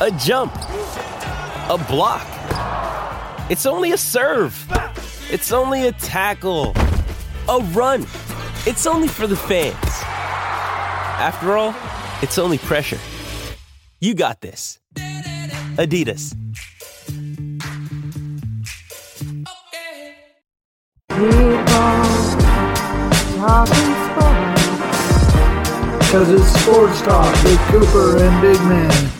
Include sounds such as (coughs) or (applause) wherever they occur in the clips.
a jump, a block. It's only a serve. It's only a tackle, a run. It's only for the fans. After all, it's only pressure. You got this. Adidas. Because it's Sports Talk with Cooper and Big Man.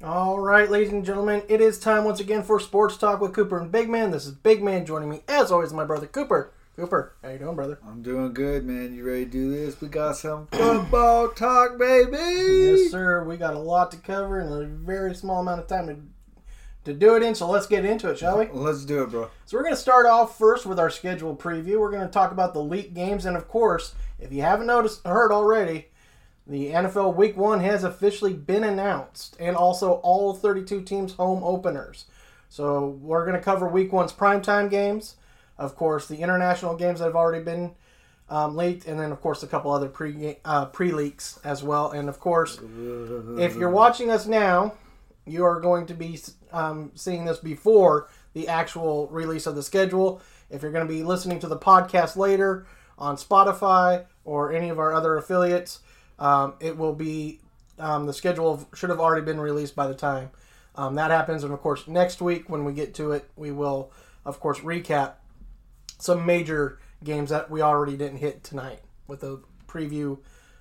All right, ladies and gentlemen, it is time once again for Sports Talk with Cooper and Big Man. This is Big Man joining me, as always, my brother Cooper. Cooper, how you doing, brother? I'm doing good, man. You ready to do this? We got some (clears throat) football talk, baby. Yes, sir. We got a lot to cover in a very small amount of time to, to do it in, so let's get into it, shall we? Let's do it, bro. So we're going to start off first with our schedule preview. We're going to talk about the league games, and of course, if you haven't noticed, heard already, the NFL Week One has officially been announced, and also all 32 teams' home openers. So we're going to cover Week One's primetime games, of course, the international games that have already been um, leaked, and then of course a couple other pre uh, pre leaks as well. And of course, if you're watching us now, you are going to be um, seeing this before the actual release of the schedule. If you're going to be listening to the podcast later on Spotify or any of our other affiliates, um, it will be um, the schedule should have already been released by the time um, that happens. And of course, next week when we get to it, we will of course recap some major games that we already didn't hit tonight with the preview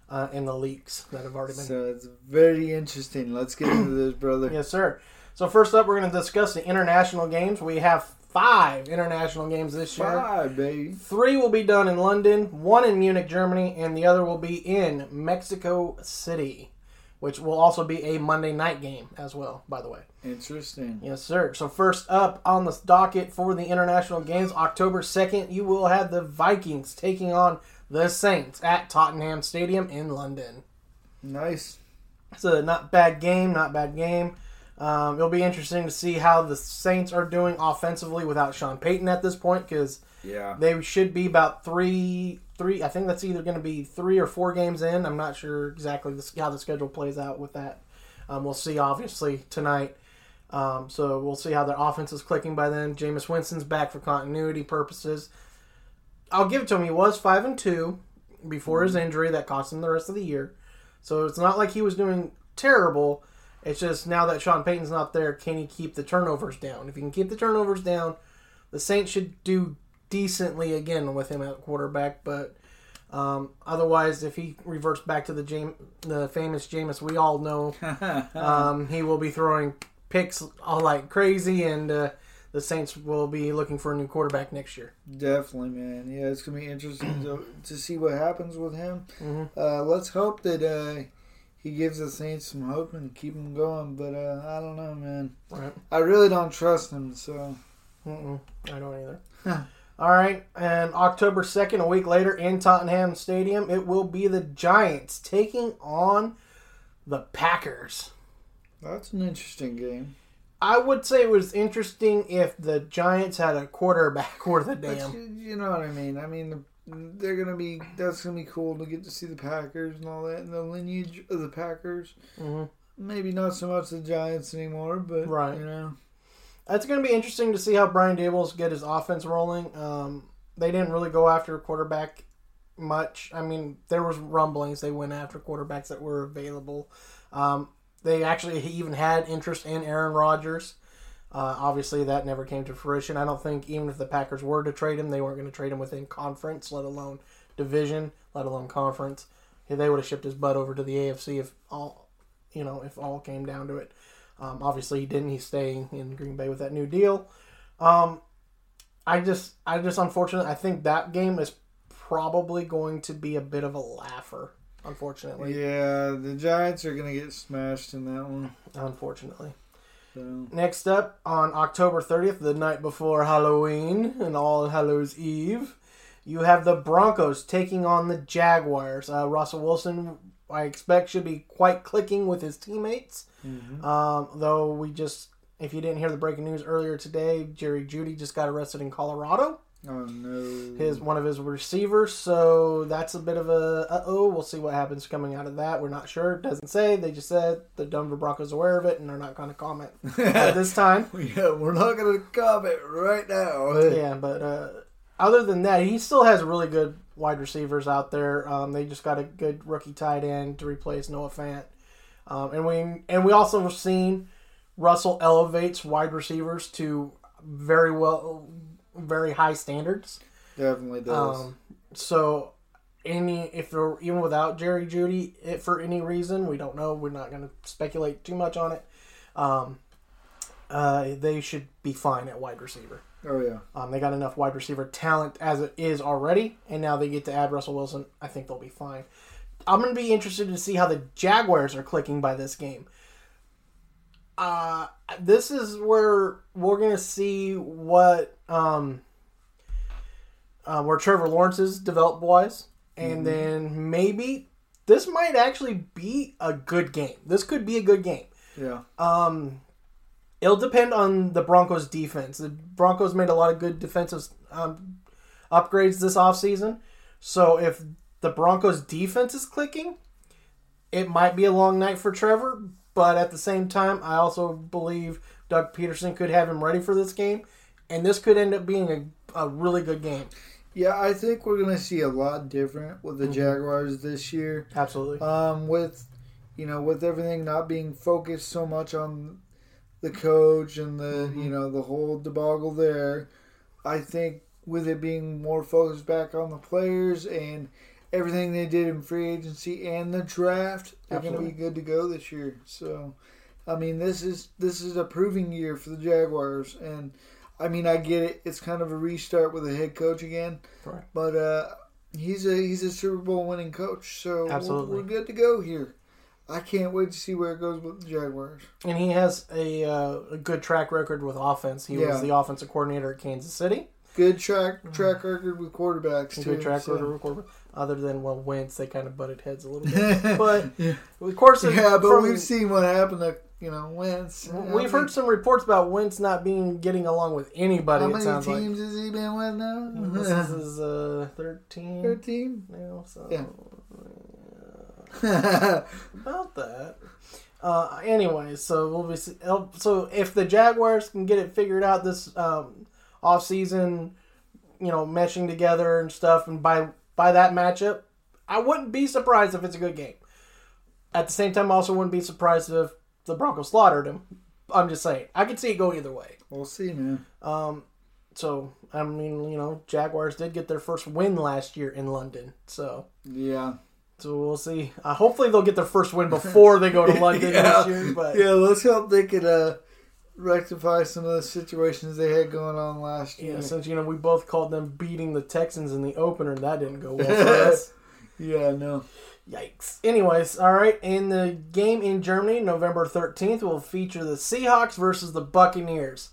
uh, and the leaks that have already been. So it's very interesting. Let's get into this, brother. Yes, sir. So first up, we're going to discuss the international games. We have five international games this year. Five, baby. Three will be done in London, one in Munich, Germany, and the other will be in Mexico City, which will also be a Monday night game as well, by the way. Interesting. Yes, sir. So first up on the docket for the international games, October 2nd, you will have the Vikings taking on the Saints at Tottenham Stadium in London. Nice. It's a not bad game, not bad game. Um, it'll be interesting to see how the Saints are doing offensively without Sean Payton at this point because Yeah. they should be about three, three. I think that's either going to be three or four games in. I'm not sure exactly how the schedule plays out with that. Um, we'll see obviously tonight. Um, so we'll see how their offense is clicking by then. Jameis Winston's back for continuity purposes. I'll give it to him. He was five and two before his injury that cost him the rest of the year. So it's not like he was doing terrible. It's just now that Sean Payton's not there, can he keep the turnovers down? If he can keep the turnovers down, the Saints should do decently again with him at quarterback. But um, otherwise, if he reverts back to the Jam- the famous Jameis we all know, (laughs) um, he will be throwing picks all like crazy, and uh, the Saints will be looking for a new quarterback next year. Definitely, man. Yeah, it's gonna be interesting to, to see what happens with him. Mm-hmm. Uh, let's hope that uh, he gives the Saints some hope and keep them going. But uh, I don't know, man. Right. I really don't trust him. So Mm-mm, I don't either. (laughs) All right, and October 2nd, a week later in Tottenham Stadium, it will be the Giants taking on the Packers. that's an interesting game. I would say it was interesting if the Giants had a quarterback (laughs) worth a damn. you, you know what I mean. I mean, they're gonna be. That's gonna be cool to get to see the Packers and all that, and the lineage of the Packers. Mhm. Maybe not so much the Giants anymore, but Right. you know. It's going to be interesting to see how Brian Dables get his offense rolling. Um, they didn't really go after a quarterback much. I mean, there was rumblings they went after quarterbacks that were available. Um, they actually even had interest in Aaron Rodgers. Uh, obviously, that never came to fruition. I don't think even if the Packers were to trade him, they weren't going to trade him within conference, let alone division, let alone conference. They would have shipped his butt over to the AFC if all, you know, if all came down to it. Um, obviously, he didn't. He's staying in Green Bay with that new deal. Um, I just, I just, unfortunately, I think that game is probably going to be a bit of a laugher. Unfortunately, Yeah, the Giants are gonna get smashed in that one. unfortunately. So Next up, on October 30th, the night before Halloween and All Hallows Eve, you have the Broncos taking on the Jaguars. Uh, Russell Wilson, I expect, should be quite clicking with his teammates. Um, though we just, if you didn't hear the breaking news earlier today, Jerry Jeudy just got arrested in Colorado. Oh no, His one of his receivers, so that's a bit of a uh oh. We'll see what happens coming out of that. We're not sure. It doesn't say. They just said the Denver Broncos aware of it and they're not going to comment (laughs) at this time. (laughs) yeah, we're not gonna comment right now. Yeah, but uh, other than that, he still has really good wide receivers out there. Um, they just got a good rookie tight end to replace Noah Fant, um, and we and we also have seen Russell elevates wide receivers to very well, very high standards. Definitely does. Um, so any if they're even without Jerry Jeudy, if for any reason we don't know, we're not going to speculate too much on it. Um, uh, they should be fine at wide receiver. oh yeah, Um, they got enough wide receiver talent as it is already, and now they get to add Russell Wilson. I think they'll be fine. I'm going to be interested to see how the Jaguars are clicking by this game. Uh, this is where we're going to see what um, uh, where Trevor Lawrence is developed wise, and then maybe this might actually be a good game. This could be a good game. yeah. Um, it'll depend on the Broncos' defense. The Broncos made a lot of good defensive um, upgrades this offseason. So if the Broncos' defense is clicking, it might be a long night for Trevor. But at the same time, I also believe Doug Pederson could have him ready for this game. And this could end up being a, a really good game. Yeah, I think we're gonna see a lot different with the Mm-hmm. Jaguars this year. Absolutely. Um, with you know, with everything not being focused so much on the coach and the Mm-hmm. you know the whole debacle there, I think with it being more focused back on the players and everything they did in free agency and the draft, they're going to be good to go this year. So, I mean, this is this is a proving year for the Jaguars, and I mean, I get it. It's kind of a restart with a head coach again, Right. but uh, he's a he's a Super Bowl winning coach, so we're- Absolutely. We're, good to go here. I can't wait to see where it goes with the Jaguars. And he has a, uh, a good track record with offense. He Yeah. was the offensive coordinator at Kansas City. Good track track record with quarterbacks too. Mm. good track so- record with quarterback. Other than well, Wentz, they kind of butted heads a little bit. (laughs) but of course, Yeah, but from- we've seen what happened to you know Wentz. We've heard some reports about Wentz not being getting along with anybody. How it many sounds like teams has he been with now? this is his uh, thirteen Thirteen. now. So Yeah. (laughs) about that. Uh, anyway, so we'll be so if the Jaguars can get it figured out this um, off season, you know, meshing together and stuff, and by by that matchup, I wouldn't be surprised if it's a good game. At the same time, I also wouldn't be surprised if the Broncos slaughtered him. I'm just saying, I could see it go either way. we'll see, man. So I mean, you know, Jaguars did get their first win last year in London, so. Yeah. So we'll see. Uh, hopefully they'll get their first win before they go to (laughs) London yeah. this year. But yeah, let's hope they could uh rectify some of the situations they had going on last year. Yeah, since you know we both called them beating the Texans in the opener, that didn't go well for us. (laughs) Yeah, no. Yikes. Anyways, all right. In the game in Germany, November 13th, will feature the Seahawks versus the Buccaneers.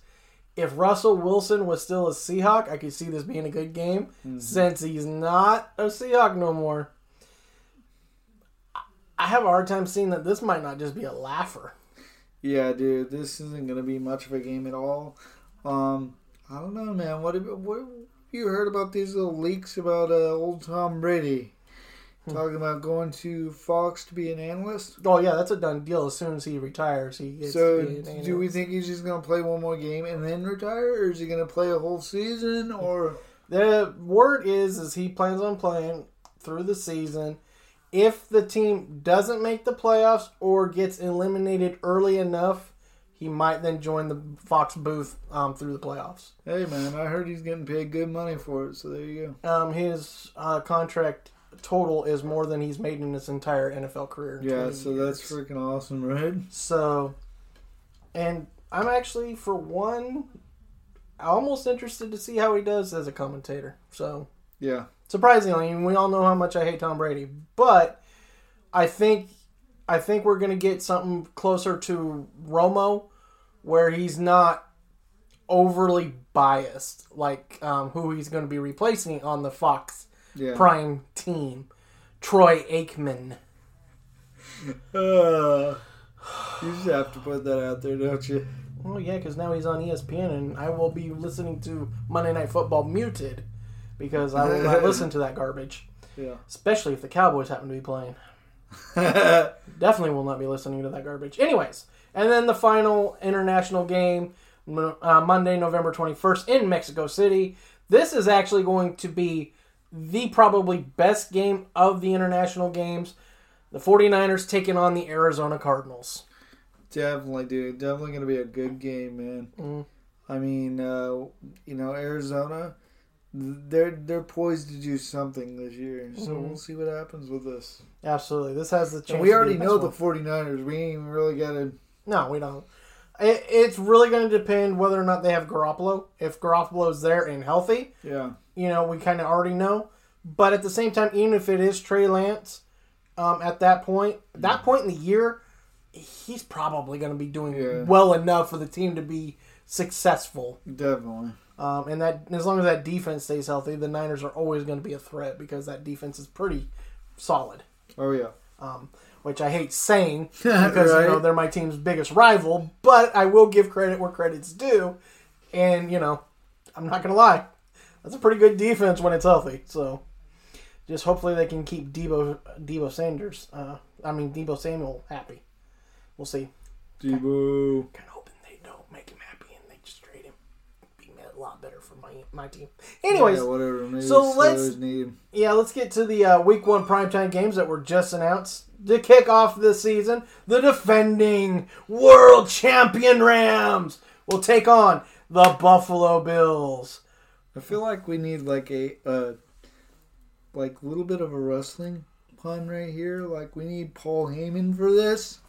If Russell Wilson was still a Seahawk, I could see this being a good game. Mm-hmm. Since he's not a Seahawk no more, I have a hard time seeing that this might not just be a laugher. Yeah, dude, this isn't gonna be much of a game at all. Um, I don't know, man. What have, what have you heard about these little leaks about uh, old Tom Brady talking about going to Fox to be an analyst? Oh yeah, that's a done deal. As soon as he retires, he gets So, to be an do we think he's just gonna play one more game and then retire, or is he gonna play a whole season? Or The word is is he plans on playing through the season. If the team doesn't make the playoffs or gets eliminated early enough, he might then join the Fox booth um, through the playoffs. hey, man, I heard he's getting paid good money for it. So there you go. Um, his uh, contract total is more than he's made in his entire NFL career. Yeah, so years. that's freaking awesome, right? So, and I'm actually, for one, almost interested to see how he does as a commentator. So, Yeah, surprisingly, and we all know how much I hate Tom Brady, but I think I think we're gonna get something closer to Romo, where he's not overly biased, like um, who he's going to be replacing on the Fox yeah. Prime team, Troy Aikman. Uh, you just have to put that out there, don't you? Oh yeah, because now he's on ESPN, and I will be listening to Monday Night Football muted because I will not listen to that garbage, Yeah. especially if the Cowboys happen to be playing. (laughs) Definitely will not be listening to that garbage. Anyways, and then the final international game, uh, Monday, November 21st in Mexico City. This is actually going to be the probably best game of the international games. The 49ers taking on the Arizona Cardinals. Definitely, dude. Definitely going to be a good game, man. I mean, uh, you know, Arizona, they're they're poised to do something this year. So we'll see what happens with this. Absolutely. This has the chance And we already know the one. 49ers. We ain't even really got to. No, we don't. It, it's really going to depend whether or not they have Garoppolo. If Garoppolo's there and healthy, Yeah. you know, we kind of already know. But at the same time, even if it is Trey Lance, um, at that point, that point in the year, he's probably going to be doing Yeah. well enough for the team to be successful. Definitely. Um, and that as long as that defense stays healthy, the Niners are always going to be a threat because that defense is pretty solid. Oh, yeah. um, which I hate saying (laughs) because you know they're my team's biggest rival. But I will give credit where credit's due, and you know I'm not gonna lie, that's a pretty good defense when it's healthy. So just hopefully they can keep Deebo Deebo Sanders, uh, I mean Deebo Samuel happy. We'll see. Deebo. Kind of hoping they don't make him happy and they just trade him. Be a lot better for my team. Anyways, yeah, whatever. So let's- need. yeah, let's get to the uh, week one primetime games that were just announced to kick off the season. The defending world champion Rams will take on the Buffalo Bills. I feel like we need like a uh, like a little bit of a wrestling pun right here. Like we need Paul Heyman for this.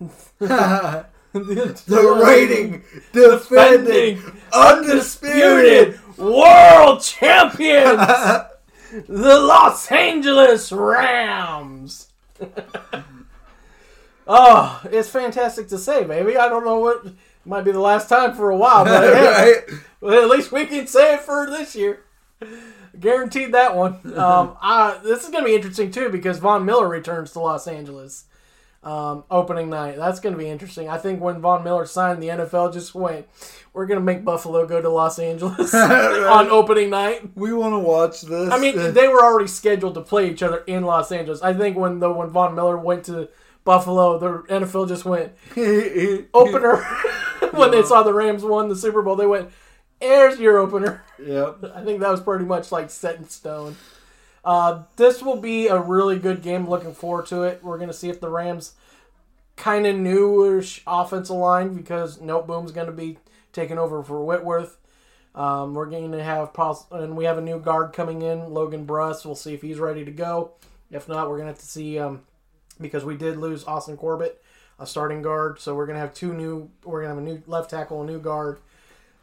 (laughs) (laughs) (laughs) the reigning, defending, undisputed. world champions, (laughs) the Los Angeles Rams. (laughs) oh, it's fantastic to say, baby. I don't know what might be the last time for a while, but (laughs) Right? Well, at least we can say it for this year. Guaranteed that one. Um, I, this is going to be interesting too because Von Miller returns to Los Angeles um, opening night. That's going to be interesting. I think when Von Miller signed, the NFL just went, "We're going to make Buffalo go to Los Angeles (laughs) (laughs) on opening night." We want to watch this. I mean, they were already scheduled to play each other in Los Angeles. I think when the when Von Miller went to Buffalo, the NFL just went (laughs) opener when they saw the Rams won the Super Bowl. They went, "Here's your opener." Yep. I think that was pretty much like set in stone. Uh, this will be a really good game. Looking forward to it. We're going to see if the Rams kind of newish offensive line because Noteboom's going to be taking over for Whitworth. Um, we're going to have and we have a new guard coming in, Logan Bruss. We'll see if he's ready to go. If not, we're going to have to see um, because we did lose Austin Corbett. a starting guard. So we're gonna have two new. We're gonna have a new left tackle, a new guard,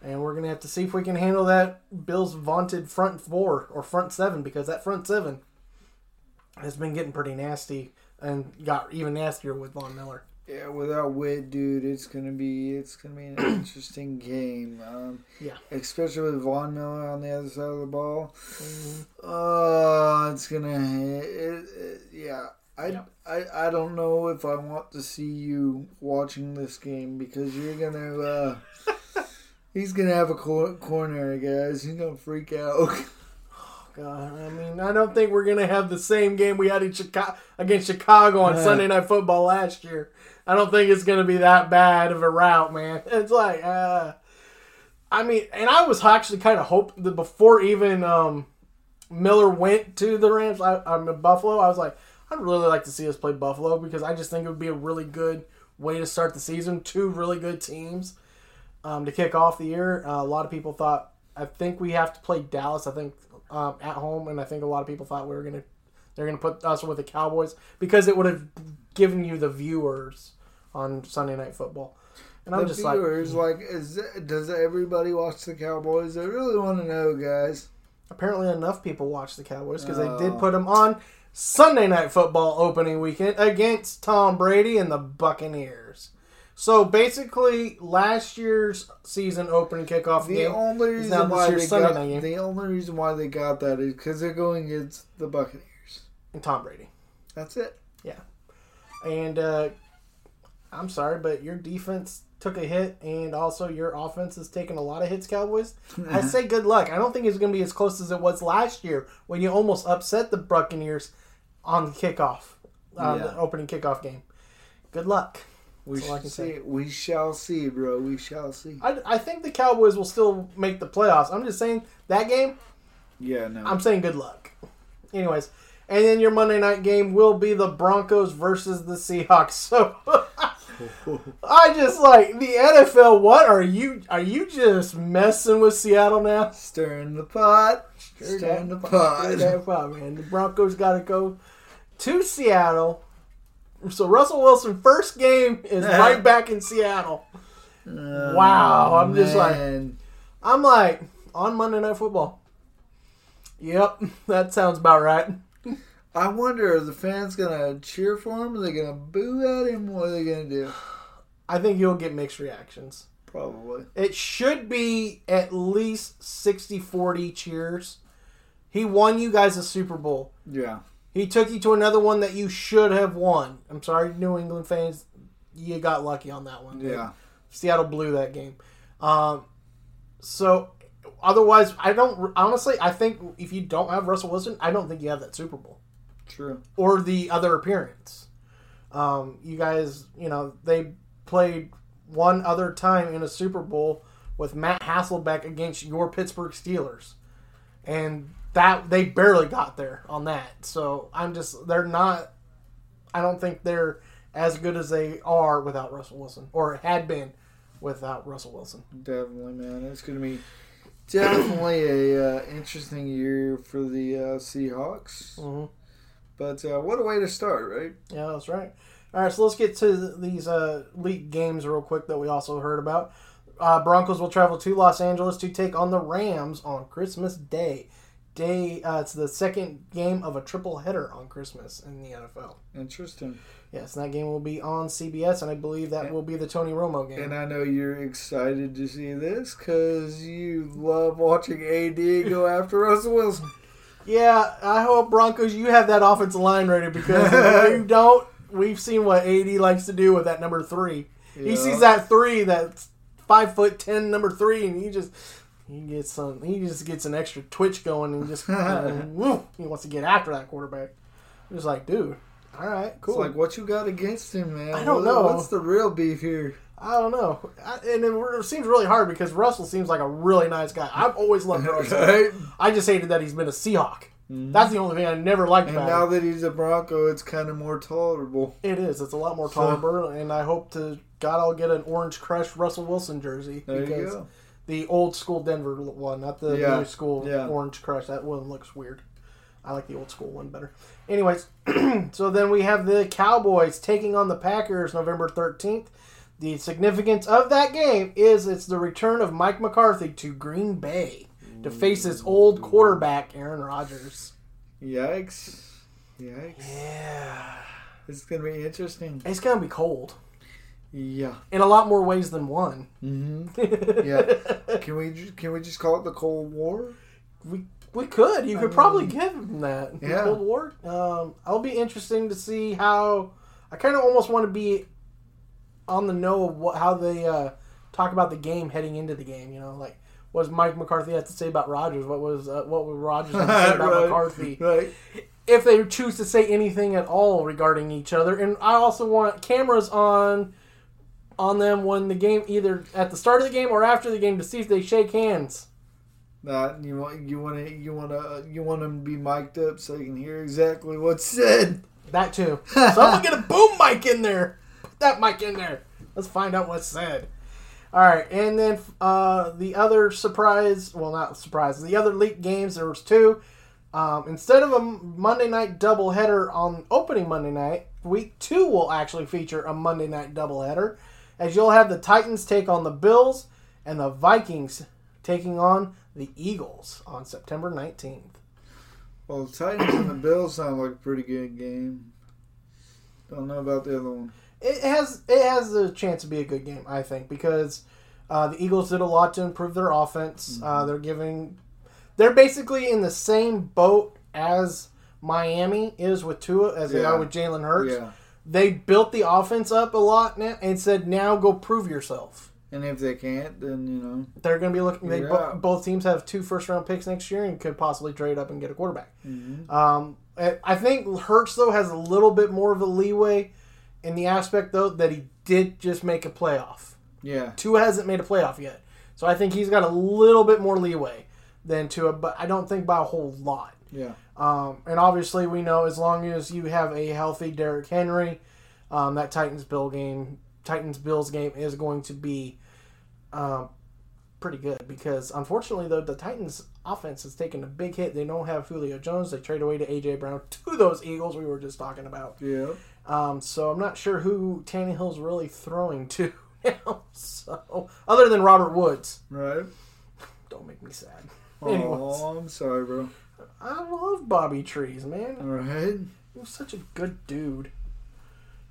and we're gonna have to see if we can handle that Bills' vaunted front four or front seven because that front seven has been getting pretty nasty and got even nastier with Von Miller. Yeah, without wit, dude, it's gonna be it's gonna be an (clears throat) interesting game. Um, Yeah. especially with Von Miller on the other side of the ball. Oh, it's gonna. It, it, yeah, I, Yep. I I don't know if I want to see you watching this game because you're gonna. Uh, (laughs) he's gonna have a cor- coronary, guys. He's gonna freak out. (laughs) Oh god, I mean, I don't think we're gonna have the same game we had in Chicago against Chicago on Yeah. Sunday Night Football last year. I don't think it's gonna be that bad of a route, man. (laughs) It's like, uh, I mean, and I was actually kind of hoping that before even um, Miller went to the Rams, I, I'm in Buffalo. I was like, I'd really like to see us play Buffalo because I just think it would be a really good way to start the season. Two really good teams um, to kick off the year. Uh, a lot of people thought, I think we have to play Dallas. I think um, at home, and I think a lot of people thought we were gonna they're gonna put us with the Cowboys because it would have given you the viewers on Sunday Night Football. And I'm the just viewers, like, like, is does everybody watch the Cowboys? I really want to know, guys. apparently enough people watch the Cowboys because Oh. they did put them on Sunday Night Football opening weekend against Tom Brady and the Buccaneers. So basically, last year's season opening kickoff The game only is reason why year's they Sunday got game. the only reason why they got that is because they're going against the Buccaneers. and Tom Brady. That's it. Yeah. And uh, I'm sorry, but your defense took a hit, and also your offense has taken a lot of hits, Cowboys. I (laughs) say good luck. I don't think it's going to be as close as it was last year when you almost upset the Buccaneers on the kickoff, uh, Yeah. the opening kickoff game. Good luck. We That's all I shall see. say. We shall see, bro. We shall see. I, I think the Cowboys will still make the playoffs. I'm just saying that game, Yeah, no. I'm saying good luck. Anyways, and then your Monday night game will be the Broncos versus the Seahawks. So (laughs) I just like the NFL. What are you? Are you just messing with Seattle now? Stirring the pot. Stirring the pot. Stir that pot, man. The Broncos got to go to Seattle. So Russell Wilson first game is (laughs) right back in Seattle. Oh, wow, I'm just like I'm like on Monday Night Football. Yep, that sounds about right. I wonder, are the fans gonna cheer for him? Are they gonna boo at him? What are they gonna do? I think you'll get mixed reactions. Probably. It should be at least 60-40 cheers. He won you guys a Super Bowl. Yeah. He took you to another one that you should have won. I'm sorry, New England fans, you got lucky on that one. Yeah. Seattle blew that game. Um, so otherwise, I don't honestly. I think if you don't have Russell Wilson, I don't think you have that Super Bowl True. or the other appearance. Um, you guys, you know, they played one other time in a Super Bowl with Matt Hasselbeck against your Pittsburgh Steelers, and that they barely got there on that. So I'm just they're not. I don't think they're as good as they are without Russell Wilson or had been without Russell Wilson. Definitely, man. It's gonna be definitely a uh, interesting year for the uh, Seahawks. Mhm. But uh, what a way to start, right? Yeah, that's right. All right, so let's get to these uh, league games real quick that we also heard about. Uh, Broncos will travel to Los Angeles to take on the Rams on Christmas Day. Day, uh, it's the second game of a triple header on Christmas in the NFL. Interesting. Yes, and that game will be on CBS, and I believe that will be the Tony Romo game. And I know you're excited to see this because you love watching AD go (laughs) after Russell Wilson. Yeah, I hope Broncos you have that offensive line ready because if (laughs) you don't, we've seen what AD likes to do with that number three. He sees that three, that five foot ten number three, and he just he gets some. He just gets an extra twitch going and just (laughs) woo, he wants to get after that quarterback. I'm just like, dude, all right, cool. It's like, what you got against him, man? I don't What- know. What's the real beef here? I don't know, I, and it, it seems really hard because Russell seems like a really nice guy. I've always loved (laughs) Russell. Right? Mm-hmm. I just hated that he's been a Seahawk. That's the only thing I never liked And about now him. that he's a Bronco, it's kind of more tolerable. It is. It's a lot more tolerable, and I hope to God I'll get an Orange Crush Russell Wilson jersey There you because go. The old school Denver one, not the Yeah, new school yeah. Orange Crush. That one looks weird. I like the old school one better. Anyways, (clears throat) so then we have the Cowboys taking on the Packers November 13th. The significance of that game is it's the return of Mike McCarthy to Green Bay to face his old quarterback, Aaron Rodgers. Yikes. Yikes. Yeah. It's going to be interesting. It's going to be cold Yeah. in a lot more ways than one. (laughs) Yeah. can we ju- can we just call it the Cold War? We we could. You could probably give him that. The Yeah. Cold War. Um, I'll be interesting to see how. I kind of almost want to be on the know of what how they uh, talk about the game heading into the game. You know, like what does Mike McCarthy have to say about Rodgers? What was uh, what would Rodgers have to say (laughs) about Right, McCarthy? Right. If they choose to say anything at all regarding each other, and I also want cameras on on them when the game either at the start of the game or after the game to see if they shake hands. That you want you want to you want to you want them to be mic'd up so you can hear exactly what's said. That too. (laughs) So I'm gonna get a boom mic in there. Put that mic in there. Let's find out what's said. All right, and then uh, the other surprise, well, not surprise, the other leaked games, there was two. Um, instead of a Monday night doubleheader on opening Monday night, week two will actually feature a Monday night doubleheader, as you'll have the Titans take on the Bills and the Vikings taking on the Eagles on September 19th. Well, the Titans and the Bills sound like a pretty good game. Don't know about the other one. it has it has a chance to be a good game, I think, because uh, the Eagles did a lot to improve their offense. Uh, they're giving, they're basically in the same boat as Miami is with Tua, as they are with Jalen Hurts. Yeah. They built the offense up a lot now and said, "Now go prove yourself." And if they can't, then you know. They're going to be looking. They, bo- both teams have two first round picks next year and could possibly trade up and get a quarterback. Mm-hmm. Um, I think Hurts though has a little bit more of a leeway in the aspect though that he did just make a playoff. Yeah. two hasn't made a playoff yet, so I think he's got a little bit more leeway than Tua, but I don't think by a whole lot. Yeah. Um, and obviously, we know as long as you have a healthy Derrick Henry, um, that Titans Bill game, Titans Bills game is going to be um, pretty good because unfortunately, though, the Titans offense has taken a big hit. They don't have Julio Jones. They trade away to AJ Brown (laughs) to those Eagles we were just talking about. Yeah. Um, so I'm not sure who Tannehill's really throwing to (laughs) now. So other than Robert Woods, Right. don't make me sad. Oh, I'm sorry, bro. I love Bobby Trees, man. All right. He was such a good dude.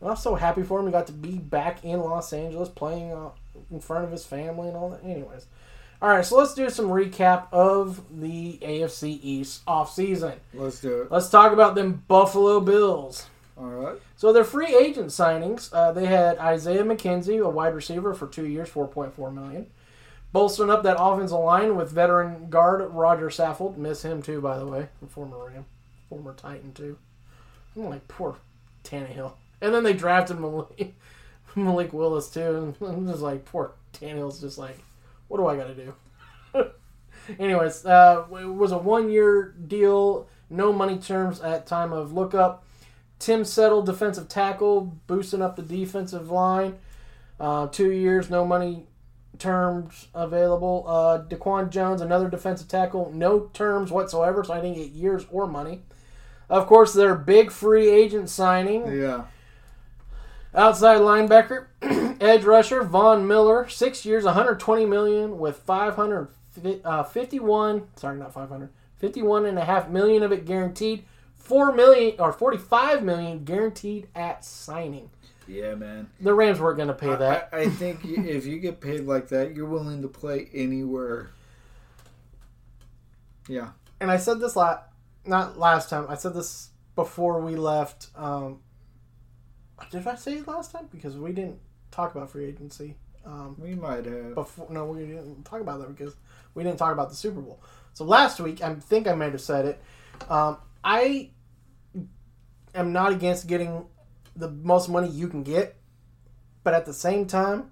And I'm so happy for him. He got to be back in Los Angeles playing uh, in front of his family and all that. Anyways. All right, so let's do some recap of the AFC East offseason. Let's do it. Let's talk about them Buffalo Bills. All right. So their free agent signings, uh, they had Isaiah McKenzie, a wide receiver for two years, four point four million. Bolstering up that offensive line with veteran guard Roger Saffold. Miss him too, by the way, former Ram, former Titan too. I'm like poor Tannehill. And then they drafted Malik, (laughs) Malik Willis too. And (laughs) I'm just like poor Tannehill's just like, what do I got to do? (laughs) Anyways, uh, it was a one-year deal, no money terms at time of lookup. Tim Settle, defensive tackle, boosting up the defensive line. Uh, two years, no money terms available. Uh, Daquan Jones, another defensive tackle, no terms whatsoever, so I didn't get years or money. Of course, their big free agent signing. Yeah. Outside linebacker, (clears throat) edge rusher Von Miller, six years, 120 million with 551. Sorry, not 500. 51 and a half million of it guaranteed. Four million or 45 million guaranteed at signing. Yeah, man. The Rams weren't going to pay that. I, I think (laughs) if you get paid like that, you're willing to play anywhere. Yeah. and I said this last, not last time. I said this before we left. Um, did I say it last time? Because we didn't talk about free agency. Um, We might have. before no we didn't talk about that because we didn't talk about the super bowl so last week i think i might have said it um, i am not against getting the most money you can get but at the same time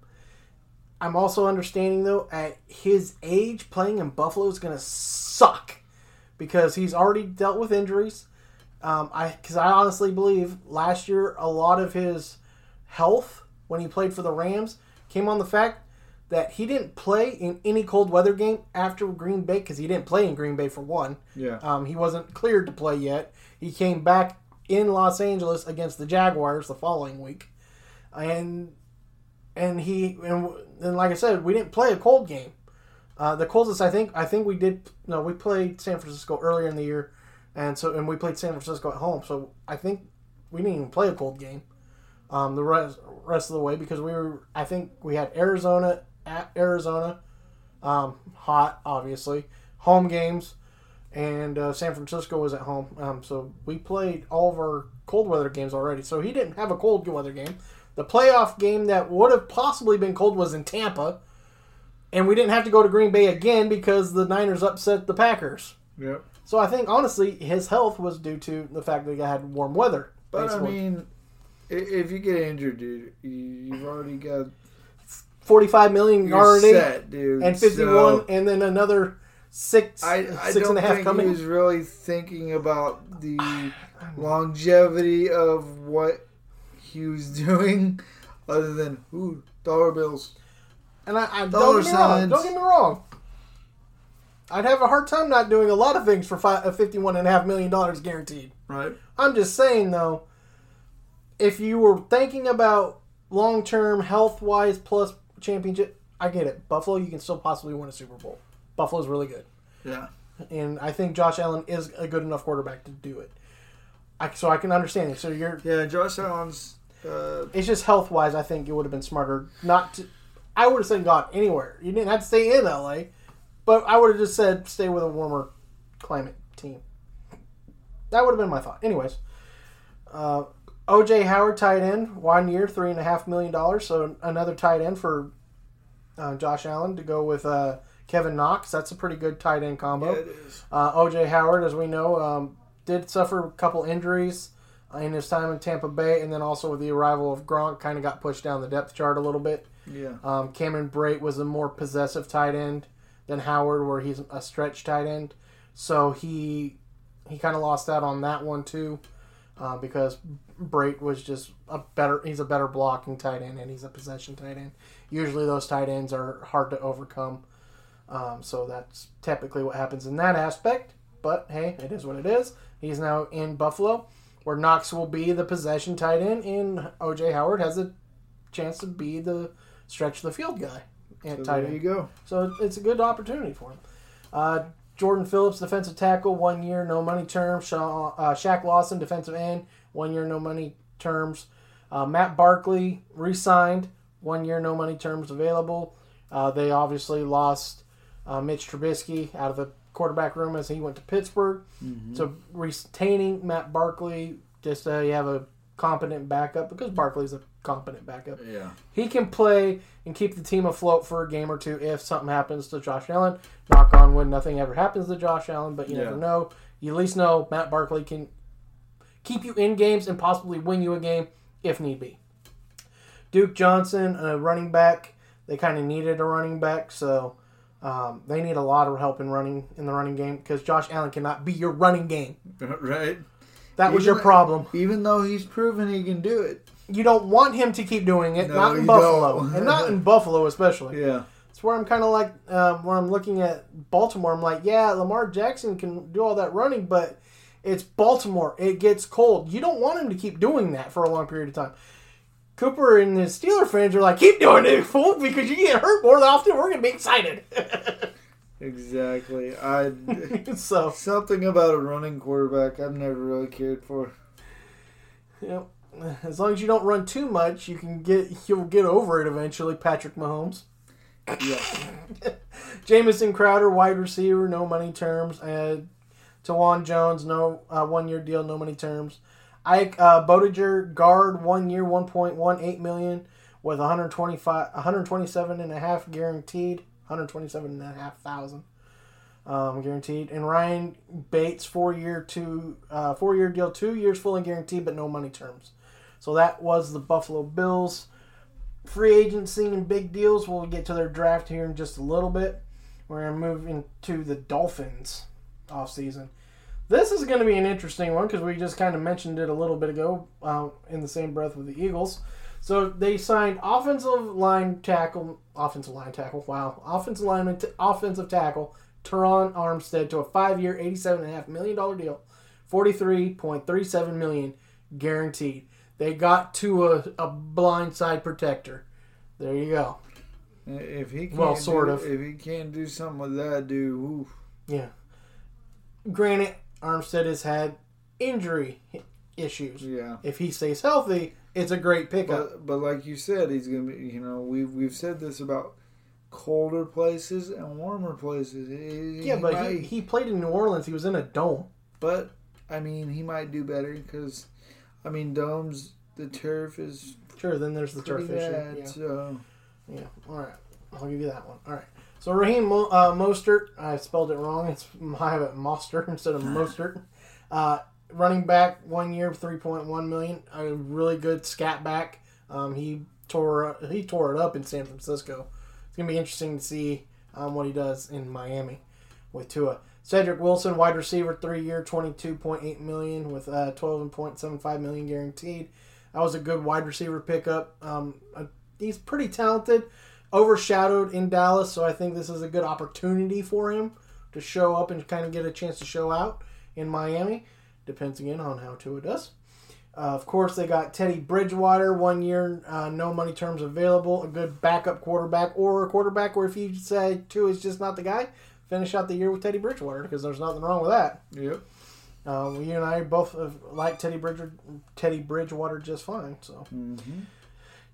i'm also understanding though at his age playing in buffalo is going to suck because he's already dealt with injuries um, I because I honestly believe last year a lot of his health when he played for the Rams came on the fact that he didn't play in any cold weather game after Green Bay because he didn't play in Green Bay for one. Yeah. Um, he wasn't cleared to play yet. He came back in Los Angeles against the Jaguars the following week, and and he and, and like I said, we didn't play a cold game. Uh, the coldest I think I think we did no we played San Francisco earlier in the year, and so and we played San Francisco at home. So I think we didn't even play a cold game. Um, the rest rest of the way because we were I think we had Arizona at Arizona, um, hot obviously home games, and uh, San Francisco was at home. Um, so we played all of our cold weather games already. So he didn't have a cold weather game. The playoff game that would have possibly been cold was in Tampa, and we didn't have to go to Green Bay again because the Niners upset the Packers. Yep. So I think honestly his health was due to the fact that he had warm weather. But basically. I mean, if you get injured, dude, you- you've already got 45 million already set, dude. and 51 So, and then another six I, I six and a half think coming? he was really thinking about the (sighs) longevity of what he was (laughs) doing, other than ooh dollar bills. and I, I don't get me wrong don't get me wrong. I'd have a hard time not doing a lot of things for five, uh, 51 and a half million dollars guaranteed. Right. I'm just saying though if you were thinking about long term health wise plus championship I get it. Buffalo you can still possibly win a Super Bowl Buffalo's really good Yeah. and I think Josh Allen is a good enough quarterback to do it I, so I can understand it so you're Yeah. Josh Allen's. Uh, It's just health wise, I think it would have been smarter not to. I would have said gone anywhere. You didn't have to stay in LA, but I would have just said stay with a warmer climate team. That would have been my thought. Anyways, uh, OJ Howard tight end, one year, three and a half million dollars. So another tight end for uh, Josh Allen to go with uh, Kevin Knox. That's a pretty good tight end combo. yeah, it is. Uh, OJ Howard, as we know, um, did suffer a couple injuries uh, in his time in Tampa Bay, and then also with the arrival of Gronk, kind of got pushed down the depth chart a little bit. Yeah. Um, Cameron Brate was a more possessive tight end than Howard, where he's a stretch tight end. So he he kind of lost out on that one too, uh, because Brate was just a better. He's a better blocking tight end, and he's a possession tight end. Usually, those tight ends are hard to overcome. Um, so that's typically what happens in that aspect. But hey, it is what it is. He's now in Buffalo, where Knox will be the possession tight end, and OJ Howard has a chance to be the stretch the field guy at So tight there end. you go. So it's a good opportunity for him. Uh, Jordan Phillips, defensive tackle, one year, no money terms. Sha- uh, Shaq Lawson, defensive end, one year, no money terms. Uh, Matt Barkley re-signed, one year, no money terms available. Uh, they obviously lost uh, Mitch Trubisky out of the quarterback room as he went to Pittsburgh. So retaining Matt Barkley, just uh, you have a competent backup because Barkley's a competent backup Yeah. he can play and keep the team afloat for a game or two if something happens to Josh Allen. Knock on wood, nothing ever happens to Josh Allen, but you Yeah. never know. You at least know Matt Barkley can keep you in games and possibly win you a game if need be. Duke Johnson, a running back. They kind of needed a running back, so um, they need a lot of help in running in the running game because Josh Allen cannot be your running game. (laughs) Right. That was your problem. Even though he's proven he can do it. You don't want him to keep doing it, No, not in Buffalo, and not in Buffalo especially. Yeah. It's where I'm kind of like, um, where I'm looking at Baltimore. I'm like, yeah, Lamar Jackson can do all that running, but it's Baltimore. It gets cold. You don't want him to keep doing that for a long period of time. Cooper and the Steeler fans are like, keep doing it, fool, because you get hurt more often. We're gonna be excited. (laughs) Exactly. I (laughs) so, something about a running quarterback I've never really cared for. know, as long as you don't run too much, you can get you'll get over it eventually. Patrick Mahomes. Yeah. (laughs) Jamison Crowder, wide receiver, no money terms. Uh, Tawan Jones, no uh, one year deal, no money terms. Ike uh, Boettger, guard, one year, one point one eight million, with 125, 127 and a half guaranteed, 127 and a half thousand um, guaranteed. And Ryan Bates, four year two, uh, four year deal, two years fully guaranteed, but no money terms. So that was the Buffalo Bills free agency and big deals. We'll get to their draft here in just a little bit. We're to move into the Dolphins offseason. This is going to be an interesting one because we just kind of mentioned it a little bit ago uh, in the same breath with the Eagles. So they signed offensive line tackle, offensive line tackle. Wow, offensive line, offensive tackle Terron Armstead to a five-year, eighty-seven and a half million dollar deal, forty-three point three seven million guaranteed. They got to a, a blindside protector. There you go. If he can't Well, sort do- of. If he can't do something with that dude, oof. Yeah. Granted, Armstead has had injury issues. Yeah. If he stays healthy, it's a great pickup. But, but like you said, he's gonna be. You know, we've we've said this about colder places and warmer places. He- yeah, he but might- he, he played in New Orleans. He was in a dome. But I mean, he might do better because, I mean, domes the turf is Sure, then there's the turf pretty issue. Yeah. So Yeah. All right. I'll give you that one. All right. So Raheem Mo- uh, Mostert, I spelled it wrong. It's (laughs) I have it Mostert instead of Mostert. Uh, running back, one year, three point one million. A really good scat back. Um, he tore he tore it up in San Francisco. It's gonna be interesting to see um, what he does in Miami with Tua. Cedric Wilson, wide receiver, three year, twenty two point eight million with uh, twelve point seven five million guaranteed. That was a good wide receiver pickup. Um, he's pretty talented, overshadowed in Dallas, so I think this is a good opportunity for him to show up and kind of get a chance to show out in Miami. Depends again on how Tua does. Uh, of course, they got Teddy Bridgewater, one year, uh, no money terms available, a good backup quarterback, or a quarterback where if you say Tua is just not the guy, finish out the year with Teddy Bridgewater because there's nothing wrong with that. yep. Um, you and I both like Teddy Bridgewater, Teddy Bridgewater just fine. So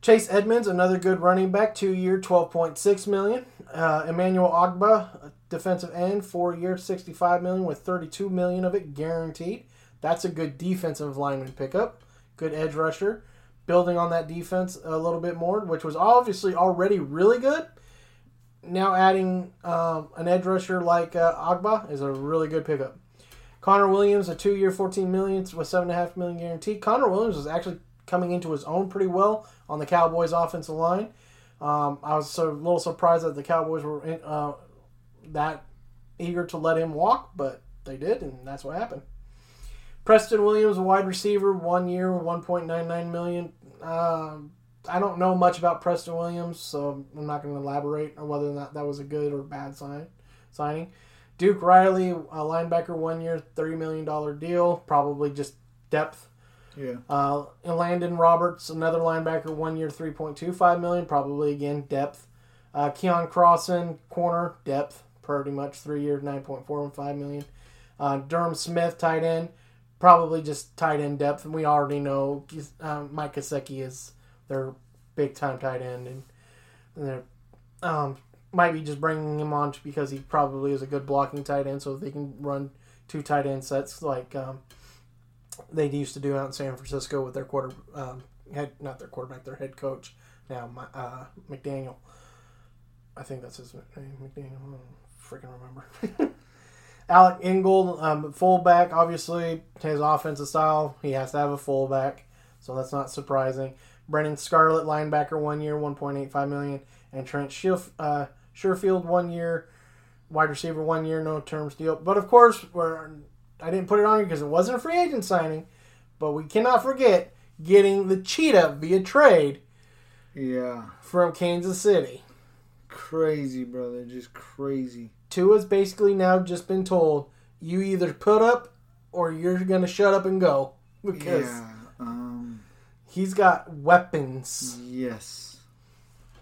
Chase Edmonds, another good running back, two year, twelve point six million. Uh, Emmanuel Ogbah, defensive end, four year, sixty five million with thirty two million of it guaranteed. That's a good defensive lineman pickup. Good edge rusher. Building on that defense a little bit more, which was obviously already really good. Now adding um, an edge rusher like uh, Ogbah is a really good pickup. Connor Williams, a two-year, fourteen million with seven and a half million guaranteed. Connor Williams was actually coming into his own pretty well on the Cowboys' offensive line. Um, I was so a little surprised that the Cowboys were in, uh, that eager to let him walk, but they did, and that's what happened. Preston Williams, wide receiver, one year, one point nine nine million. Um, I don't know much about Preston Williams, so I'm not going to elaborate on whether or not that was a good or bad sign signing. Duke Riley, a linebacker, one year, $30 million deal. Probably just depth. Yeah. Uh, and Landon Roberts, another linebacker, one year, 3.25 million. Probably, again, depth. Uh, Keion Crossen, corner, depth. Pretty much three years, 9.45 million. Uh, Durham Smith, tight end. Probably just tight end depth. And we already know um, Mike Gesicki is their big time tight end. And, and they're um, might be just bringing him on because he probably is a good blocking tight end, so they can run two tight end sets like um, they used to do out in San Francisco with their quarter um, head, not their quarterback, their head coach now, my, uh, McDaniel. I think that's his name, McDaniel. I don't freaking remember. (laughs) Alec Ingold, um, fullback, obviously his offensive style, he has to have a fullback, so that's not surprising. Brennan Scarlett, linebacker, one year, one point eight five million, and Trent Schif- uh, Sherfield, one year, wide receiver, one year, no terms deal. But of course, we're, I didn't put it on here because it wasn't a free agent signing, but we cannot forget getting the Cheetah via trade Yeah. from Kansas City. Crazy, brother. Just crazy. Tua's basically now just been told you either put up or you're gonna shut up and go because Yeah. Um. he's got weapons. Yes.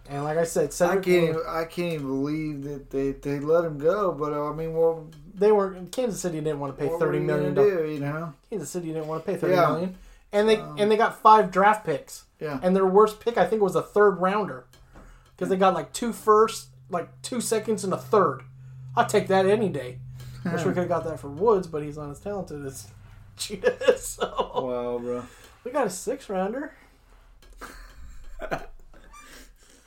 And like I said, I can't. Even, I can't even believe that they, they let him go. But uh, I mean, well, they were Kansas City didn't want to pay thirty million, you do? You know. Kansas City didn't want to pay thirty Yeah. million, and they and they got five draft picks. Yeah. And their worst pick, I think, was a third rounder, because they got like two first, like two seconds, and a third. I'll take that any day. (laughs) Wish we could have got that for Woods, but he's not as talented as (laughs) Cheetah. So Wow, bro. we got a six rounder. (laughs)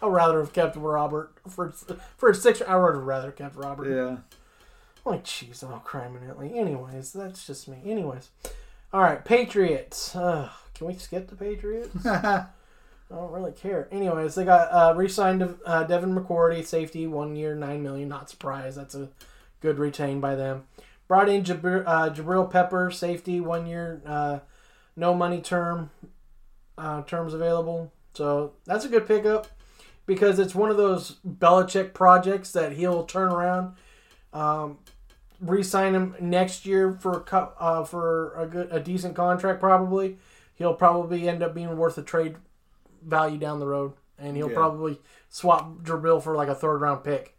I'd rather have kept Robert for for a six. I would have rather kept Robert. Yeah. Like, jeez, oh, criminally. Anyways, that's just me. Anyways, all right, Patriots. Uh, can we skip the Patriots? (laughs) I don't really care. Anyways, they got uh, re-signed uh, Devin McCourty, safety, one year, nine million. Not surprised. That's a good retain by them. Brought in Jabir, uh, Jabril Pepper, safety, one year, uh, no money term, uh, terms available. So that's a good pickup because it's one of those Belichick projects that he'll turn around, um, re-sign him next year for a cu- uh, for a good a decent contract. Probably he'll probably end up being worth a trade value down the road, and he'll Yeah. probably swap Jabril for like a third round pick,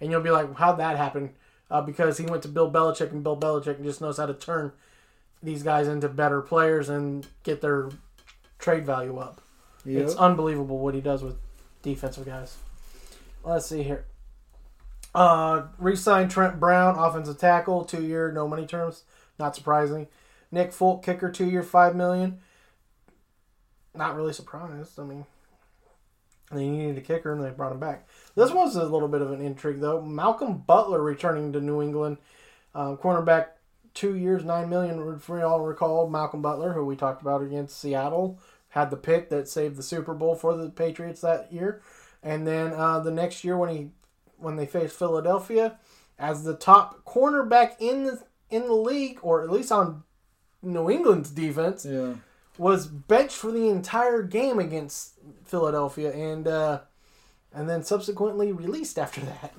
and you'll be like, how'd that happen? Uh, because he went to Bill Belichick, and Bill Belichick just knows how to turn these guys into better players and get their trade value up. Yep. It's unbelievable what he does with defensive guys. Let's see here. Uh, re-signed Trent Brown, offensive tackle, two year, no money terms. Not surprising. Nick Folk, kicker, two year, five million. Not really surprised. I mean, they needed a kicker and they brought him back. This was a little bit of an intrigue though. Malcolm Butler returning to New England, uh, cornerback, two years, nine million. If we all recall, Malcolm Butler, who we talked about against Seattle, had the pick that saved the Super Bowl for the Patriots that year, and then uh, the next year when he when they faced Philadelphia, as the top cornerback in the in the league, or at least on New England's defense, Yeah. was benched for the entire game against Philadelphia, and uh, and then subsequently released after that.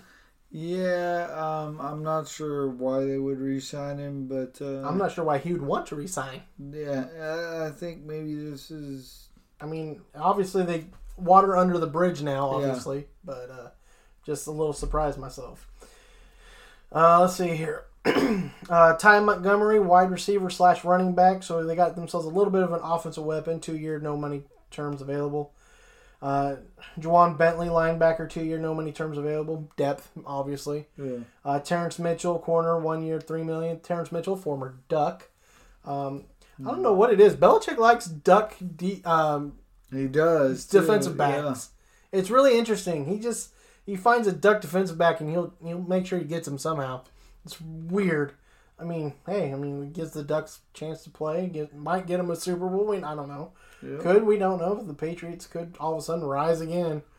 Yeah, um, I'm not sure why they would re-sign him, but uh, I'm not sure why he would want to resign. Yeah, I- think maybe this is. I mean, obviously they water under the bridge now, Yeah. obviously, but uh, just a little surprised myself. Uh, let's see here. (clears throat) uh, Ty Montgomery, wide receiver slash running back. So they got themselves a little bit of an offensive weapon. Two year, no money terms available. Uh, Juwan Bentley, linebacker, two year, no money terms available. Depth, obviously. Yeah. Uh, Terrance Mitchell, corner, one year, three million. Terrance Mitchell, former Duck. Um, I don't know what it is. Belichick likes Duck de- um, He does. too, defensive yeah. backs. It's really interesting. He just he finds a duck defensive back and he'll he'll make sure he gets him somehow. It's weird. I mean, hey, I mean, it gives the Ducks a chance to play. Get, might get them a Super Bowl win. I don't know. Could we don't know. The Patriots could all of a sudden rise again. (laughs)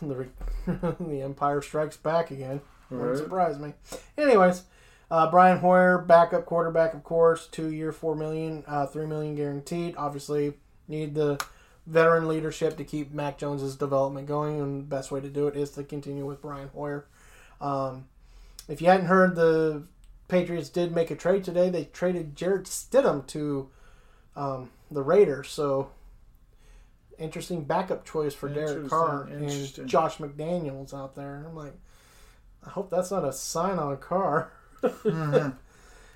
The (laughs) the Empire strikes back again. Wouldn't surprise me. Anyways, uh, Brian Hoyer, backup quarterback, of course, two year, four million, uh, three million guaranteed. Obviously, need the veteran leadership to keep Mac Jones's development going, and the best way to do it is to continue with Brian Hoyer. Um, if you hadn't heard, the Patriots did make a trade today. They traded Jarrett Stidham to um, the Raiders, so interesting backup choice for Derek Carr and Josh McDaniels out there. I'm like, I hope that's not a sign on a car. Mm-hmm. (laughs)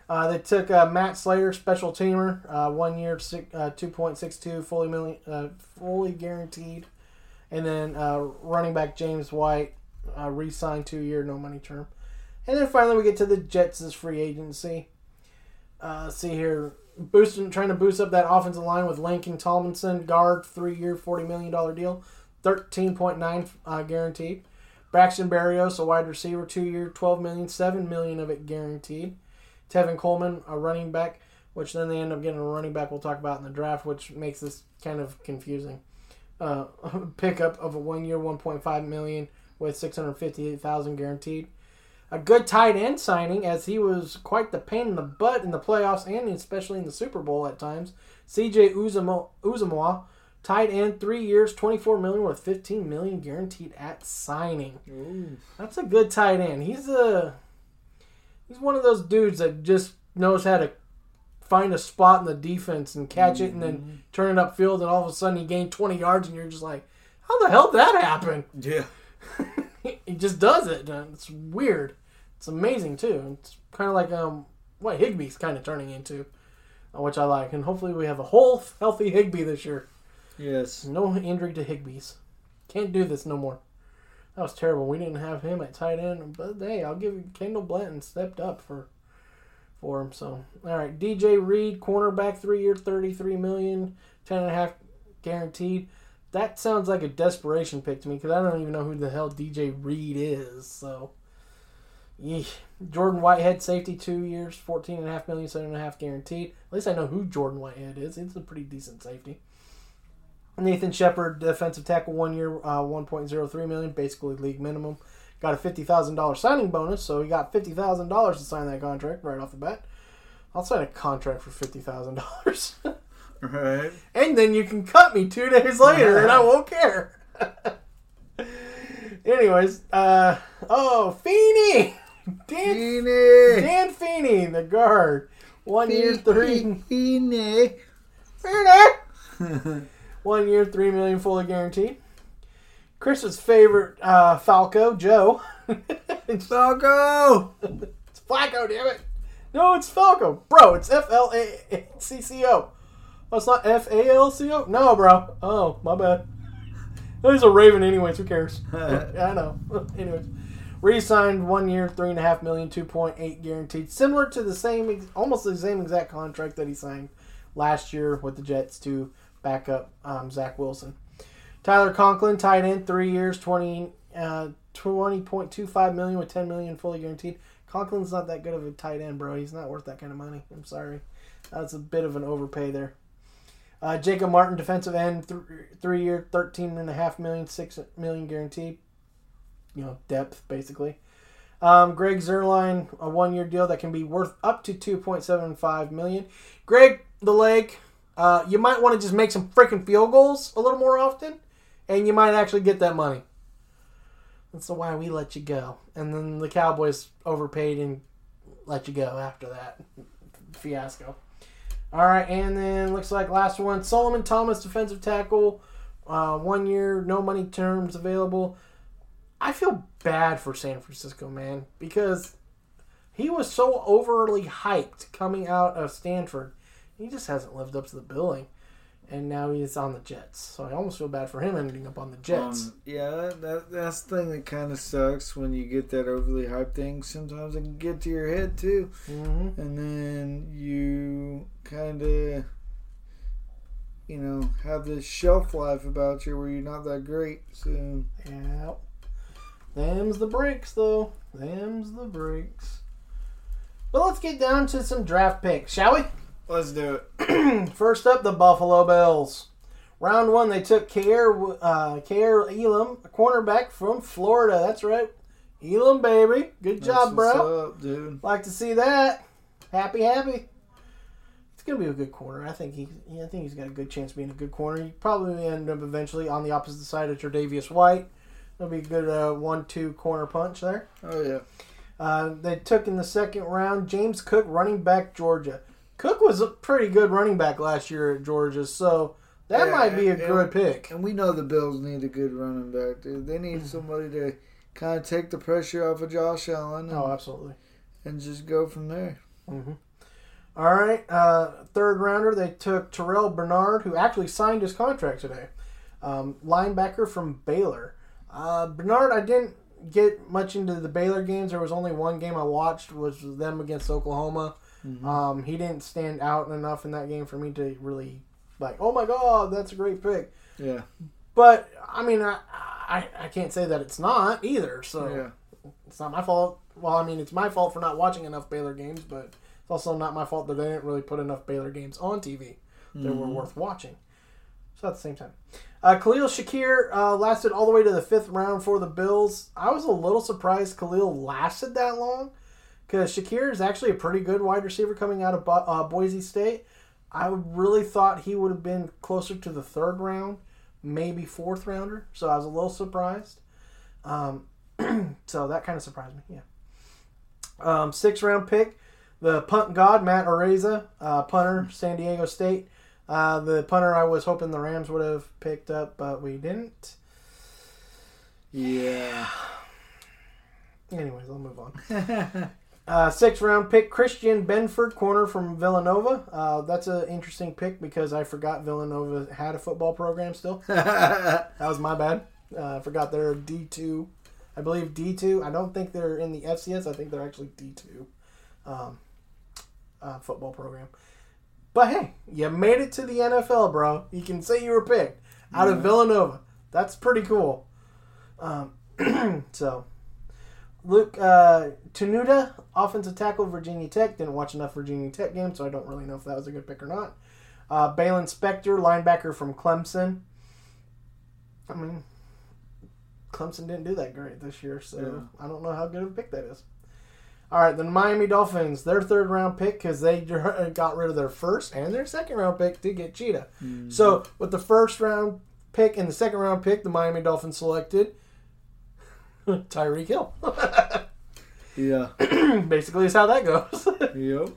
Uh, they took uh, Matt Slater, special teamer, uh, one year, uh, two point six two, fully million, uh, fully guaranteed, and then uh, running back James White, uh, re-signed two year, no money term, and then finally we get to the Jets' free agency. Uh, see here, boosting, trying to boost up that offensive line with Laken Tomlinson, guard, three year, forty million dollar deal, thirteen point nine uh, guaranteed. Braxton Berrios, a wide receiver, two year, twelve million, seven million of it guaranteed. Tevin Coleman, a running back, which then they end up getting a running back we'll talk about in the draft, which makes this kind of confusing. Uh, (laughs) pickup of a one year, 1.5 million with 658,000 guaranteed. A good tight end signing, as he was quite the pain in the butt in the playoffs and especially in the Super Bowl at times. CJ Uzomah, tight end, three years, 24 million with 15 million guaranteed at signing. That's a good tight end. He's a he's one of those dudes that just knows how to find a spot in the defense and catch it and then mm-hmm. turn it upfield and all of a sudden he gained 20 yards and you're just like how the hell did that happen Yeah. (laughs) he just does it it's weird it's amazing too it's kind of like um what Higbee's kind of turning into uh, which i like and hopefully we have a whole healthy Higbee this year Yes. no injury to Higbee's can't do this no more that was terrible. We didn't have him at tight end, but hey, I'll give you Kendall Blanton stepped up for for him. So all right, DJ Reed, cornerback, three year, thirty three million, ten and a half guaranteed. That sounds like a desperation pick to me because I don't even know who the hell DJ Reed is. So. Jordan Whitehead, safety, two years, fourteen and a half million, seven and a half guaranteed. At least I know who Jordan Whitehead is. It's a pretty decent safety. Nathan Shepherd, defensive tackle, one year, uh, 1.03 million, basically league minimum. got a fifty thousand dollars signing bonus, so he got fifty thousand dollars to sign that contract right off the bat. I'll sign a contract for fifty thousand dollars, Right. (laughs) and then you can cut me two days later, and I (laughs) won't care. (laughs) Anyways, uh, oh, Feeney, (laughs) Dan, Feeney. Dan Feeney, the guard, one year three. Feeney. Feeney. (laughs) One year, three million, fully guaranteed. Chris's favorite uh, Falco, Joe. it's (laughs) Falco. It's Flacco, damn it. No, it's Falco, bro. It's F L A C C O. Oh, it's not F A L C O. No, bro. Oh, my bad. There's a Raven, anyways. Who cares? (laughs) yeah, I know. (laughs) anyways, re-signed one year, three and a half million, two point eight guaranteed, similar to the same, almost the same exact contract that he signed last year with the Jets to back up um, Zach Wilson. Tyler Conklin, tight end, three years, twenty uh, twenty point two five million with ten million fully guaranteed. Conklin's not that good of a tight end, bro. He's not worth that kind of money. I'm sorry, that's a bit of an overpay there. Uh, Jacob Martin, defensive end, th- three year, thirteen and a half million, six million guaranteed. You know, depth basically. Um, Greg Zuerlein, a one year deal that can be worth up to two point seven five million. Greg, the leg, uh, you might want to just make some freaking field goals a little more often, and you might actually get that money. That's why we let you go. And then the Cowboys overpaid and let you go after that fiasco. All right, and then looks like last one Solomon Thomas, defensive tackle, uh, one year, no money terms available. I feel bad for San Francisco, man, because he was so overly hyped coming out of Stanford. He just hasn't lived up to the billing. And now he's on the Jets. So I almost feel bad for him ending up on the Jets. Um, yeah, that, that, that's the thing that kind of sucks when you get that overly hyped thing. Sometimes it can get to your head too, mm-hmm. and then you kind of, you know, have this shelf life about you where you're not that great. So Yeah. Them's the breaks, though. Them's the breaks. But let's get down to some draft picks, shall we? Let's do it. (clears throat) First up, the Buffalo Bills. Round one, they took Kaiir, uh, Kaiir Elam, a cornerback from Florida. That's right. Elam, baby. Good job, That's bro. up, dude. Like to see that. Happy, happy. It's gonna be a good corner. I think he, yeah, I think he's got a good chance of being a good corner. He probably end up eventually on the opposite side of Tre'Davious White. That'll be a good uh, one-two corner punch there. Oh yeah. Uh, they took in the second round James Cook, running back Georgia. Cook was a pretty good running back last year at Georgia, so that Yeah, might be a and- good pick. And we know the Bills need a good running back, dude. They need somebody to kind of take the pressure off of Josh Allen and, Oh, absolutely. and just go from there. All right, uh, third rounder, they took Terrel Bernard, who actually signed his contract today. Um, linebacker from Baylor. Uh, Bernard, I didn't get much into the Baylor games. There was only one game I watched, was them against Oklahoma. Um, he didn't stand out enough in that game for me to really like. Oh my God, that's a great pick. Yeah. But I mean, I, I I can't say that it's not either. So Yeah. it's not my fault. Well, I mean, it's my fault for not watching enough Baylor games, but it's also not my fault that they didn't really put enough Baylor games on TV that were worth watching. So at the same time, uh, Khalil Shakir uh, lasted all the way to the fifth round for the Bills. I was a little surprised Khalil lasted that long because Shakir is actually a pretty good wide receiver coming out of Bo- uh, Boise State. I really thought he would have been closer to the third round, maybe fourth rounder. So I was a little surprised. Um, (clears throat) so that kind of surprised me. Yeah. Um, sixth round pick, the punt god Matt Araiza, uh, punter, San Diego State. Uh, the punter I was hoping the Rams would have picked up, but we didn't. Yeah. Anyways, I'll move on. (laughs) uh, sixth round pick, Christian Benford, corner from Villanova. Uh, that's an interesting pick because I forgot Villanova had a football program still. (laughs) that was my bad. Uh, I forgot they're D two, I believe D two. I don't think they're in the FCS. I think they're actually D two, um, uh, football program. But hey, you made it to the NFL, bro. You can say you were picked out of Villanova. That's pretty cool. Um, (clears throat) so, Luke uh, Tenuta, offensive tackle, Virginia Tech. Didn't watch enough Virginia Tech games, so I don't really know if that was a good pick or not. Uh, Baylon Spector, linebacker from Clemson. I mean, Clemson didn't do that great this year, so Yeah. I don't know how good of a pick that is. All right, the Miami Dolphins, their third round pick because they (laughs) got rid of their first and their second round pick to get Cheetah. So with the first round pick and the second round pick, the Miami Dolphins selected (laughs) Tyreek Hill. (laughs) Yeah. (clears throat) Basically, is how that goes. (laughs) yep.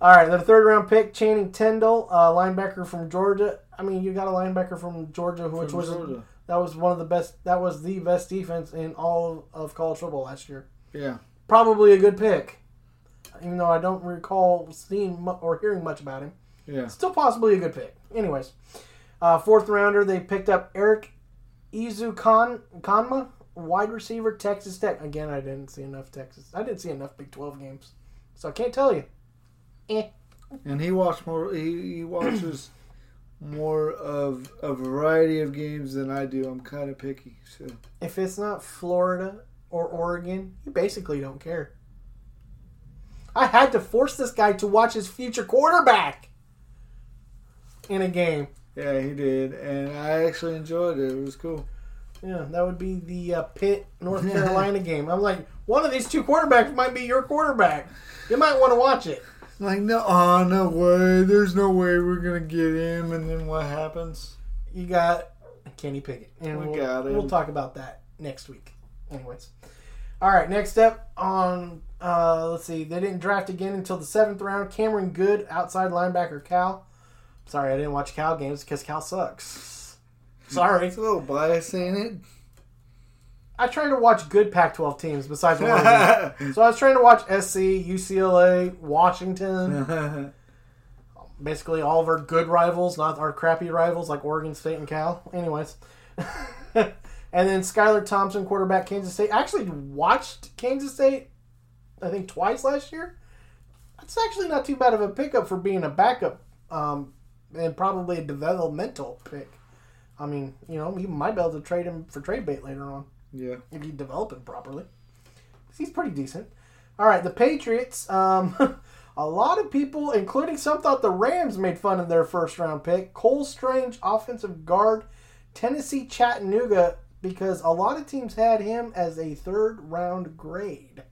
All right, the third round pick, Channing Tindall, uh, linebacker from Georgia. I mean, you got a linebacker from Georgia, which From was Georgia. that was one of the best. That was the best defense in all of college football last year. Yeah. Probably a good pick, even though I don't recall seeing mu- or hearing much about him. Yeah. Still possibly a good pick. Anyways, uh, fourth rounder, they picked up Eric Izukan Kanma, wide receiver, Texas Tech. Again, I didn't see enough Texas. I didn't see enough Big Twelve games, so I can't tell you. Eh. And he watched more. He, he watches (clears throat) more of a variety of games than I do. I'm kind of picky. So If it's not Florida or Oregon, you basically don't care. I had to force this guy to watch his future quarterback in a game. yeah, he did, and I actually enjoyed it. It was cool. Yeah, that would be the uh, Pitt North (laughs) Carolina game. I'm like, one of these two quarterbacks might be your quarterback. You might want to watch it. Like no, oh no way. There's no way we're gonna get him. And then what happens? You got Kenny Pickett, and We him. we'll talk about that next week. Anyways, all right. Next up on uh, let's see, they didn't draft again until the seventh round. Cameron Goode, outside linebacker, Cal. Sorry, I didn't watch Cal games because Cal sucks. Sorry, It's a little biased, ain't it? I tried to watch good Pac-12 teams besides one. (laughs) so I was trying to watch SC, UCLA, Washington. (laughs) basically all of our good rivals, not our crappy rivals like Oregon State and Cal. Anyways. (laughs) and then Skylar Thompson, quarterback, Kansas State. I actually watched Kansas State, I think, twice last year. That's actually not too bad of a pickup for being a backup um, and probably a developmental pick. I mean, you know, you might be able to trade him for trade bait later on yeah. if you develop him properly. He's pretty decent. All right, the Patriots. Um, (laughs) a lot of people, including some, thought the Rams made fun of their first round pick. Cole Strange, offensive guard, Tennessee Chattanooga, because a lot of teams had him as a third round grade.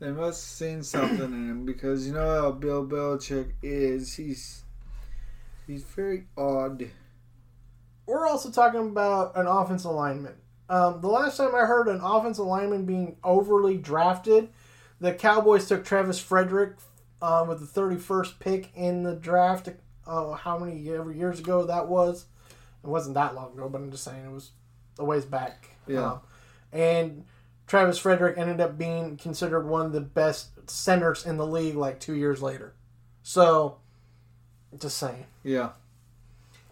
They must have seen something in him because you know how Bill Belichick is. He's he's very odd. We're also talking about an offensive lineman. Um, the last time I heard an offensive lineman being overly drafted, the Cowboys took Travis Frederick uh, with the 31st pick in the draft. Uh, how many ever years ago that was? It wasn't that long ago, but I'm just saying it was a ways back. Yeah. Um, and Travis Frederick ended up being considered one of the best centers in the league like two years later. So, just saying Yeah.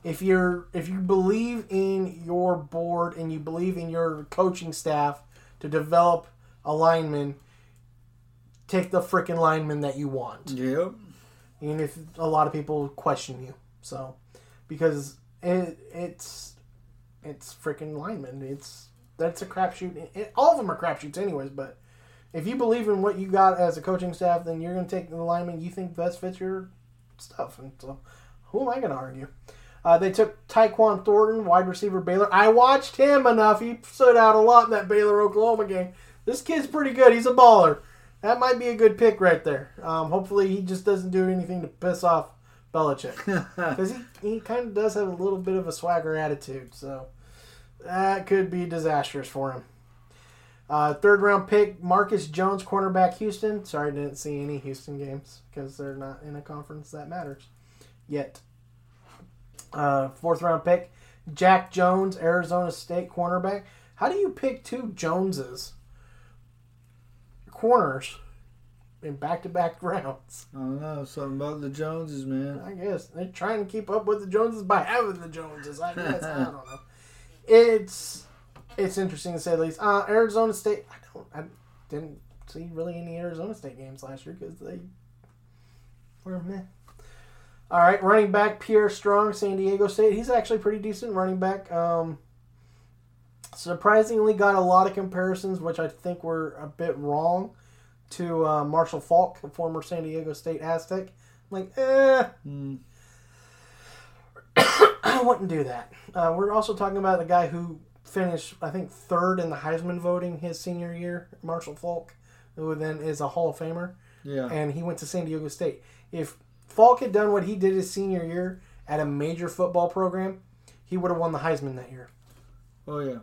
If you're if you believe in your board and you believe in your coaching staff to develop a lineman, take the freaking lineman that you want. Yep. Even if a lot of people question you, so because it, it's it's freaking lineman. It's that's a crapshoot. All of them are crapshoots, anyways. But if you believe in what you got as a coaching staff, then you're gonna take the lineman you think best fits your stuff. And so, who am I gonna argue? Uh, they took Tyquan Thornton, wide receiver Baylor. I watched him enough. He stood out a lot in that Baylor Oklahoma game. This kid's pretty good. He's a baller. That might be a good pick right there. Um, hopefully, he just doesn't do anything to piss off Belichick (laughs) because he, he kind of does have a little bit of a swagger attitude. So that could be disastrous for him. Uh, third round pick Marcus Jones, cornerback Houston. Sorry, I didn't see any Houston games because they're not in a conference that matters yet. Uh, fourth round pick Jack Jones, Arizona State cornerback. How do you pick two Joneses? Corners in back to back rounds. I don't know. Something about the Joneses, man. I guess they're trying to keep up with the Joneses by having the Joneses. I guess I don't (laughs) know. It's it's interesting to say the least. Uh, Arizona State. I don't. I didn't see really any Arizona State games last year because they were meh. All right, running back Pierre Strong, San Diego State. He's actually pretty decent running back. Um, surprisingly, got a lot of comparisons, which I think were a bit wrong, to uh, Marshall Faulk, the former San Diego State Aztec. I'm like, eh. (coughs) I wouldn't do that. Uh, we're also talking about the guy who finished, I think, third in the Heisman voting his senior year. Marshall Faulk, who then is a Hall of Famer, Yeah. and he went to San Diego State. If Faulk had done what he did his senior year at a major football program, he would have won the Heisman that year. oh yeah.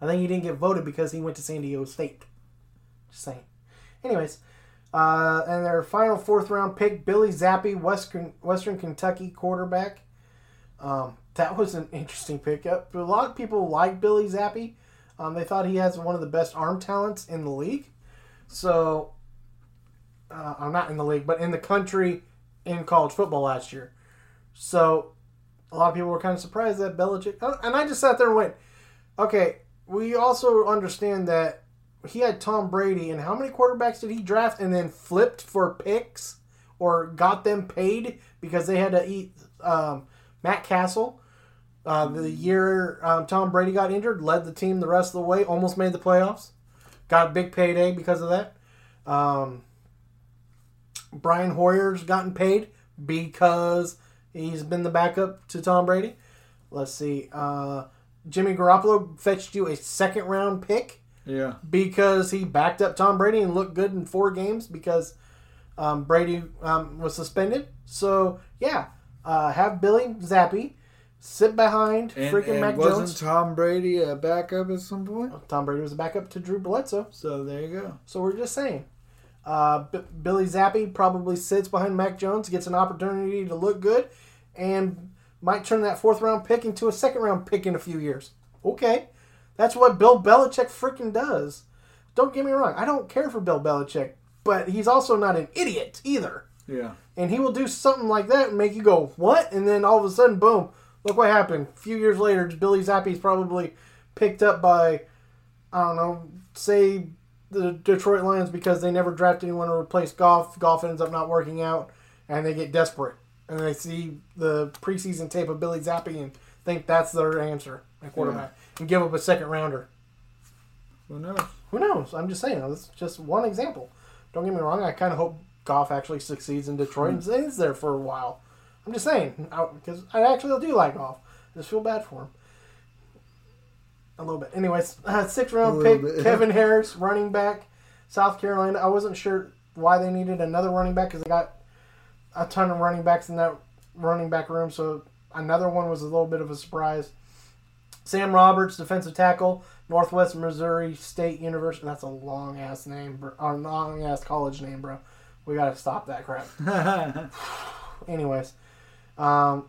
I think he didn't get voted because he went to San Diego State. Just saying. Anyways, uh, and their final fourth round pick, Billy Zappe, Western Western Kentucky quarterback. Um, that was an interesting pickup. A lot of people like Billy Zappe. Um, they thought he has one of the best arm talents in the league. So, uh, I'm not in the league, but in the country in college football last year. So, a lot of people were kind of surprised that Belichick. And I just sat there and went, okay, we also understand that he had Tom Brady, and how many quarterbacks did he draft and then flipped for picks or got them paid because they had to eat um, Matt Cassel? Uh, the year um, Tom Brady got injured, led the team the rest of the way, almost made the playoffs, got a big payday because of that. Um, Brian Hoyer's gotten paid because he's been the backup to Tom Brady. Let's see. Uh, Jimmy Garoppolo fetched you a second round pick Yeah. because he backed up Tom Brady and looked good in four games because um, Brady um, was suspended. So yeah, uh, have Billy Zappe sit behind And, freaking and Mac wasn't Jones. Tom Brady a backup at some point? Tom Brady was a backup to Drew Bledsoe. So there you go. So we're just saying. Uh, B- Billy Zappe probably sits behind Mac Jones, gets an opportunity to look good, and might turn that fourth round pick into a second round pick in a few years. Okay. That's what Bill Belichick freaking does. Don't get me wrong. I don't care for Bill Belichick, but he's also not an idiot either. Yeah. And he will do something like that and make you go, what? And then all of a sudden, boom, look what happened. A few years later, Billy Zappe's probably picked up by, I don't know, say the Detroit Lions because they never drafted anyone to replace Goff. Goff ends up not working out, and they get desperate. And they see the preseason tape of Billy Zappe and think that's their answer at quarterback and give up a second rounder. Who knows? Who knows? I'm just saying. That's just one example. Don't get me wrong. I kind of hope Goff actually succeeds in Detroit and hmm. stays there for a while. I'm just saying because I actually do like Goff. I just feel bad for him. A little bit. Anyways, uh, six round pick bit. Kevin (laughs) Harris, running back, South Carolina. I wasn't sure why they needed another running back because they got a ton of running backs in that running back room. So another one was a little bit of a surprise. Sam Roberts, defensive tackle, Northwest Missouri State University. That's a long ass name. Or long ass college name, bro. We gotta stop that crap. (laughs) Anyways, um,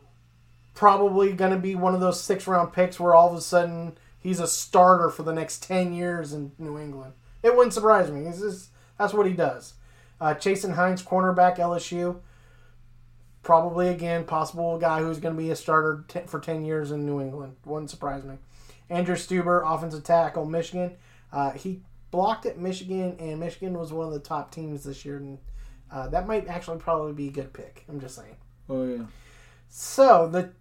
probably gonna be one of those six round picks where all of a sudden he's a starter for the next ten years in New England. It wouldn't surprise me. Just, that's what he does. Uh, Chasen Hines, cornerback, LSU. Probably again possible guy who's going to be a starter for ten years in New England. Wouldn't surprise me. Andrew Stueber, offensive tackle, Michigan. Uh, he blocked at Michigan, and Michigan was one of the top teams this year, and uh, that might actually probably be a good pick. I'm just saying. Oh yeah. So the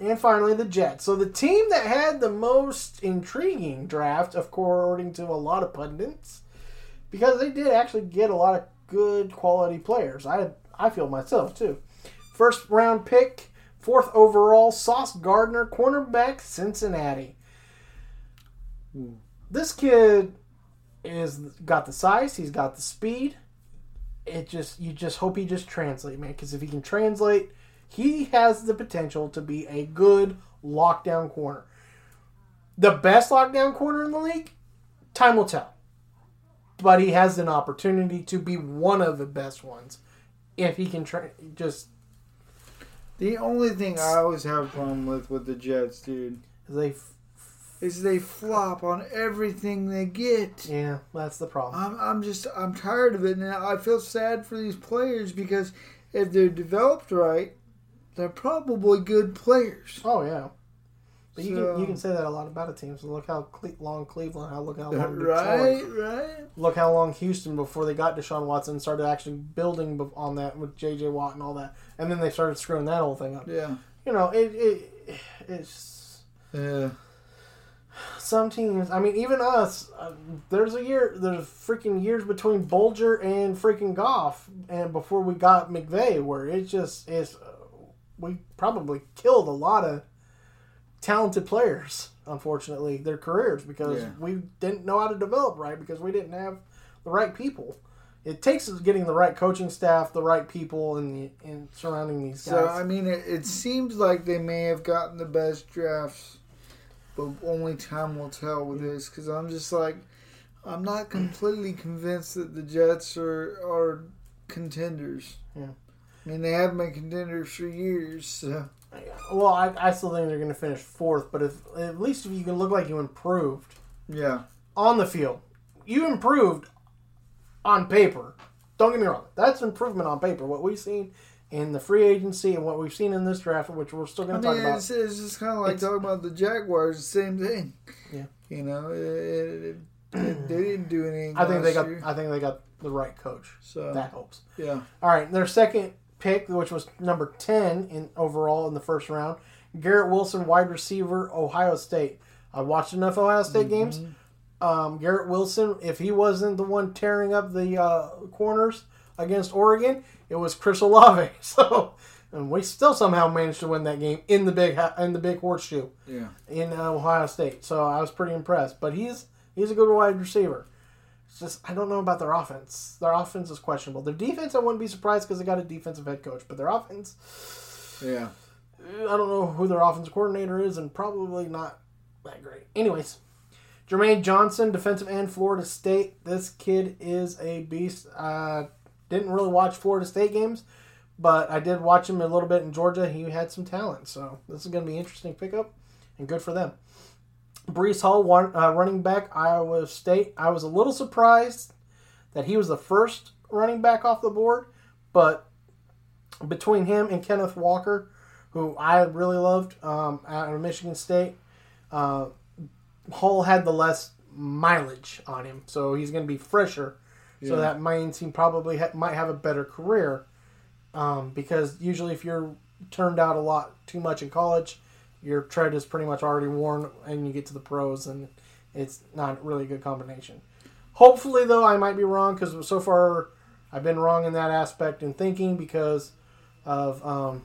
and finally the Jets. So the team that had the most intriguing draft, according to a lot of pundits, because they did actually get a lot of good quality players. I I feel myself too. First round pick, fourth overall, Sauce Gardner, cornerback, Cincinnati. This kid is got the size, he's got the speed. It just you just hope he just translate, man. Because if he can translate, he has the potential to be a good lockdown corner. The best lockdown corner in the league, time will tell. But he has an opportunity to be one of the best ones if he can tra- just The only thing I always have a problem with with the Jets, dude, they f- is they flop on everything they get. yeah, that's the problem. I'm, I'm just I'm tired of it, and I feel sad for these players because if they're developed right, they're probably good players. Oh yeah. But you can you can say that a lot about a team. So look how Cle- long Cleveland, how look how long (laughs) Detroit, Right, right. look how long Houston before they got Deshaun Watson started actually building on that with J.J. Watt and all that, and then they started screwing that whole thing up. Yeah, You know, it, it it's yeah. some teams. I mean, even us. Uh, there's a year. There's freaking years between Bulger and freaking Goff, and before we got McVay, where it just is. We probably killed a lot of talented players. Unfortunately, their careers because Yeah. we didn't know how to develop right because we didn't have the right people. It takes getting the right coaching staff, the right people, and the and surrounding these guys. So I mean, it, it seems like they may have gotten the best drafts, but only time will tell with this. Because I'm just like, I'm not completely convinced that the Jets are are contenders. Yeah. I mean, they haven't been contenders for years. So well, I, I still think they're going to finish fourth, but if at least if you can look like you improved yeah, on the field, you improved on paper. Don't get me wrong, that's improvement on paper. What we've seen in the free agency and what we've seen in this draft, which we're still going to mean, talk about. it's, it's just kind of like It's- talking about the Jaguars. The same thing. Yeah. You know, it, it, it- they didn't do anything. I think they got. year. I think they got the right coach. So That helps. yeah, All right, their second pick, which was number ten in overall in the first round, Garrett Wilson, wide receiver, Ohio State. I watched enough Ohio State games. Um, Garrett Wilson, if he wasn't the one tearing up the uh, corners against Oregon, it was Chris Olave. (laughs) So, and we still somehow managed to win that game in the big in the big horseshoe yeah. in uh, Ohio State. So I was pretty impressed. But he's he's a good wide receiver. It's just I don't know about their offense. Their offense is questionable. Their defense, I wouldn't be surprised because they got a defensive head coach. But their offense, Yeah. I don't know who their offense coordinator is, and probably not that great. Anyways, Jermaine Johnson, defensive end, Florida State. This kid is a beast. Uh, didn't really watch Florida State games, but I did watch him a little bit in Georgia. He had some talent, so this is going to be an interesting pickup, and good for them. Breece Hall, one, uh, running back, Iowa State. I was a little surprised that he was the first running back off the board, but between him and Kenneth Walker, who I really loved um, out of Michigan State, uh, Hall had the less mileage on him, so he's going to be fresher. So that means he probably ha- might have a better career. Um, because usually, if you're turned out a lot too much in college, your tread is pretty much already worn, and you get to the pros, and it's not really a good combination. Hopefully, though, I might be wrong because so far I've been wrong in that aspect in thinking because of um,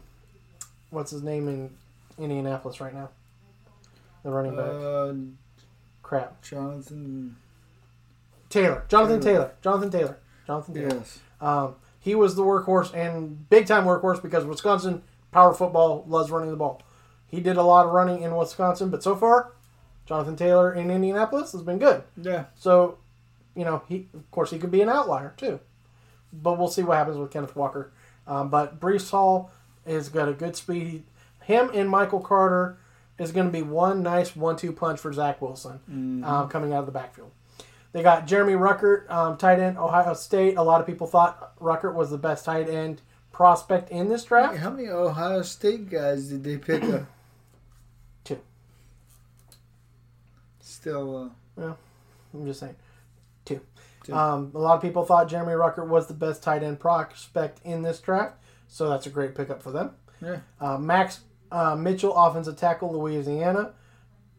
what's his name in Indianapolis right now, the running back. Uh, Crap, Jonathan. Taylor, Jonathan Taylor. Taylor, Jonathan Taylor, Jonathan Taylor. Yes. Um, he was the workhorse and big time workhorse because Wisconsin power football loves running the ball. He did a lot of running in Wisconsin, but so far, Jonathan Taylor in Indianapolis has been good. Yeah. So, you know, he of course he could be an outlier too, but we'll see what happens with Kenneth Walker. Um, but Breece Hall has got a good speed. Him and Michael Carter is going to be one nice one-two punch for Zach Wilson um, coming out of the backfield. They got Jeremy Ruckert, um, tight end, Ohio State. A lot of people thought Ruckert was the best tight end prospect in this draft. How many Ohio State guys did they pick up? Two. Still, uh, I'm just saying. Two. Two. Um, a lot of people thought Jeremy Rucker was the best tight end prospect in this draft, so that's a great pickup for them. yeah. Uh, Max uh, Mitchell, offensive tackle, Louisiana.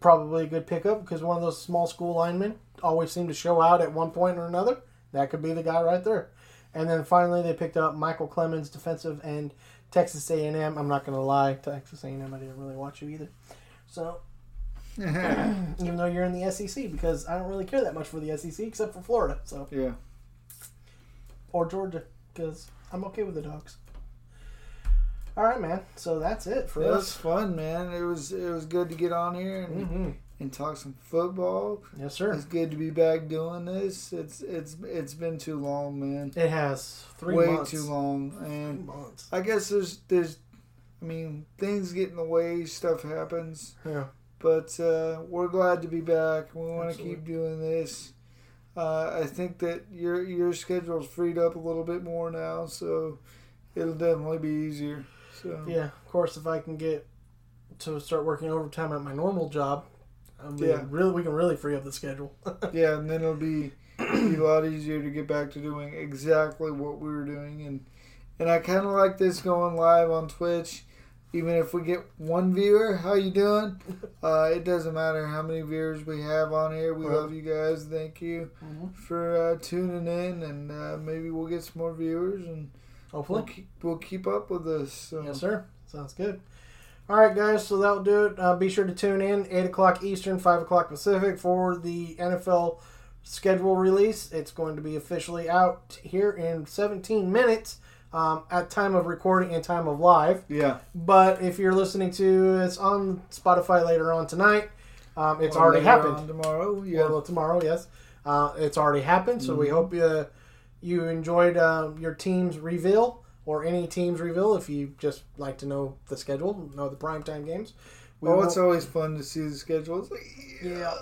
Probably a good pickup because one of those small school linemen always seem to show out at one point or another. That could be the guy right there. And then finally, they picked up Michael Clemons, defensive end, Texas A&M. I'm not going to lie, Texas A&M. I didn't really watch you either. So (coughs) even though you're in the SEC, because I don't really care that much for the SEC except for Florida, so Yeah. or Georgia, because I'm okay with the dogs. All right, man. So that's it for It was us. fun, man. It was it was good to get on here and, Mhm. and talk some football. Yes, sir. It's good to be back doing this. It's it's it's been too long, man. It has three Way months. too long, Three and months. I guess there's there's, I mean, things get in the way. Stuff happens. Yeah. But uh, we're glad to be back. We want to keep doing this. Uh, I think that your your schedule's freed up a little bit more now, so it'll definitely be easier. So Yeah. Of course, if I can get to start working overtime at my normal job, I mean, Yeah. really, we can really free up the schedule. (laughs) yeah, and then it'll be, be a lot easier to get back to doing exactly what we were doing, and and I kind of like this going live on Twitch. Even if we get one viewer, how you doing? (laughs) Uh, it doesn't matter how many viewers we have on here. We Right. love you guys. Thank you for uh, tuning in, and uh, maybe we'll get some more viewers, and we'll Hopefully. keep, we'll keep up with this. So. Yes, sir. Sounds good. All right, guys, so that'll do it. Uh, be sure to tune in 8 o'clock Eastern, 5 o'clock Pacific for the NFL schedule release. It's going to be officially out here in 17 minutes um, at time of recording and time of live. Yeah. But if you're listening to it's on Spotify later on tonight, um, it's Or already happened. tomorrow. Yeah. Well, tomorrow, yes. Uh, it's already happened, so we Mhm. hope you, you enjoyed uh, your team's reveal or any team's reveal if you just like to know the schedule, know the primetime games. We oh, it's always fun to see the schedule. It's like, yeah.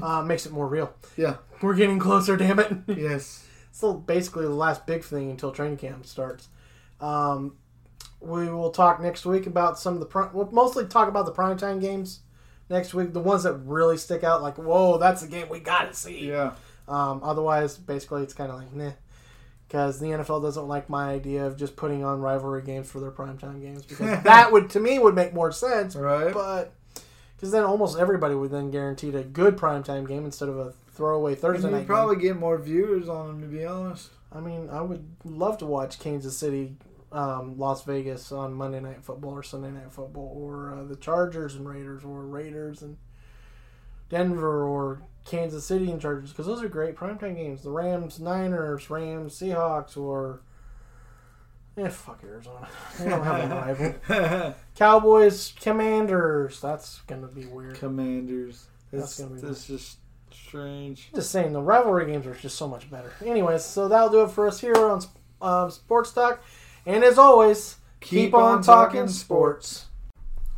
(laughs) uh, makes it more real. Yeah. We're getting closer, damn it. (laughs) yes. Still basically the last big thing until training camp starts. Um, we will talk next week about some of the pri- we'll mostly talk about the primetime games next week, the ones that really stick out. Like, whoa, that's the game we got to see. Yeah. Um, otherwise, basically, it's kind of like nah, because the NFL doesn't like my idea of just putting on rivalry games for their primetime games because (laughs) that would to me would make more sense. Right. But because then almost everybody would then guaranteed a good primetime game instead of a throwaway Thursday And night. probably get more viewers on them, to be honest. I mean, I would love to watch Kansas City, um, Las Vegas on Monday Night Football or Sunday Night Football, or uh, the Chargers and Raiders, or Raiders and Denver, or Kansas City and Chargers, because those are great primetime games. The Rams, Niners, Rams, Seahawks, or yeah, fuck Arizona. (laughs) They don't have a rival. (laughs) Cowboys, Commanders. That's gonna be weird. Commanders. That's That's, gonna be that's just strange. Just saying, the rivalry games are just so much better. Anyways, so that'll do it for us here on um, Sports Talk. And as always, keep, on, talking, sports.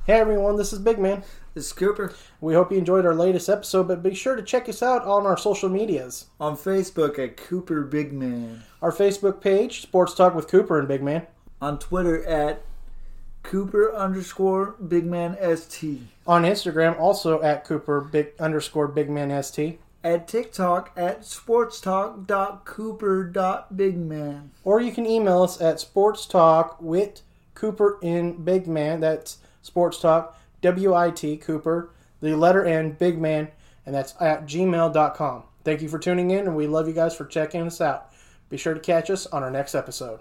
Hey everyone, this is Big Man. This is Cooper. We hope you enjoyed our latest episode, but be sure to check us out on our social medias. On Facebook at Cooper Big Man. Our Facebook page, Sports Talk with Cooper and Big Man. On Twitter at Cooper underscore Big Man ST. On Instagram, also at Cooper Big underscore Big Man ST. At TikTok at sportstalk.cooper.bigman. Or you can email us at Sports Talk with Cooper in Big Man. That's Sports Talk, W I T Cooper, the letter N, Big Man, and that's at gmail.com. Thank you for tuning in, and we love you guys for checking us out. Be sure to catch us on our next episode.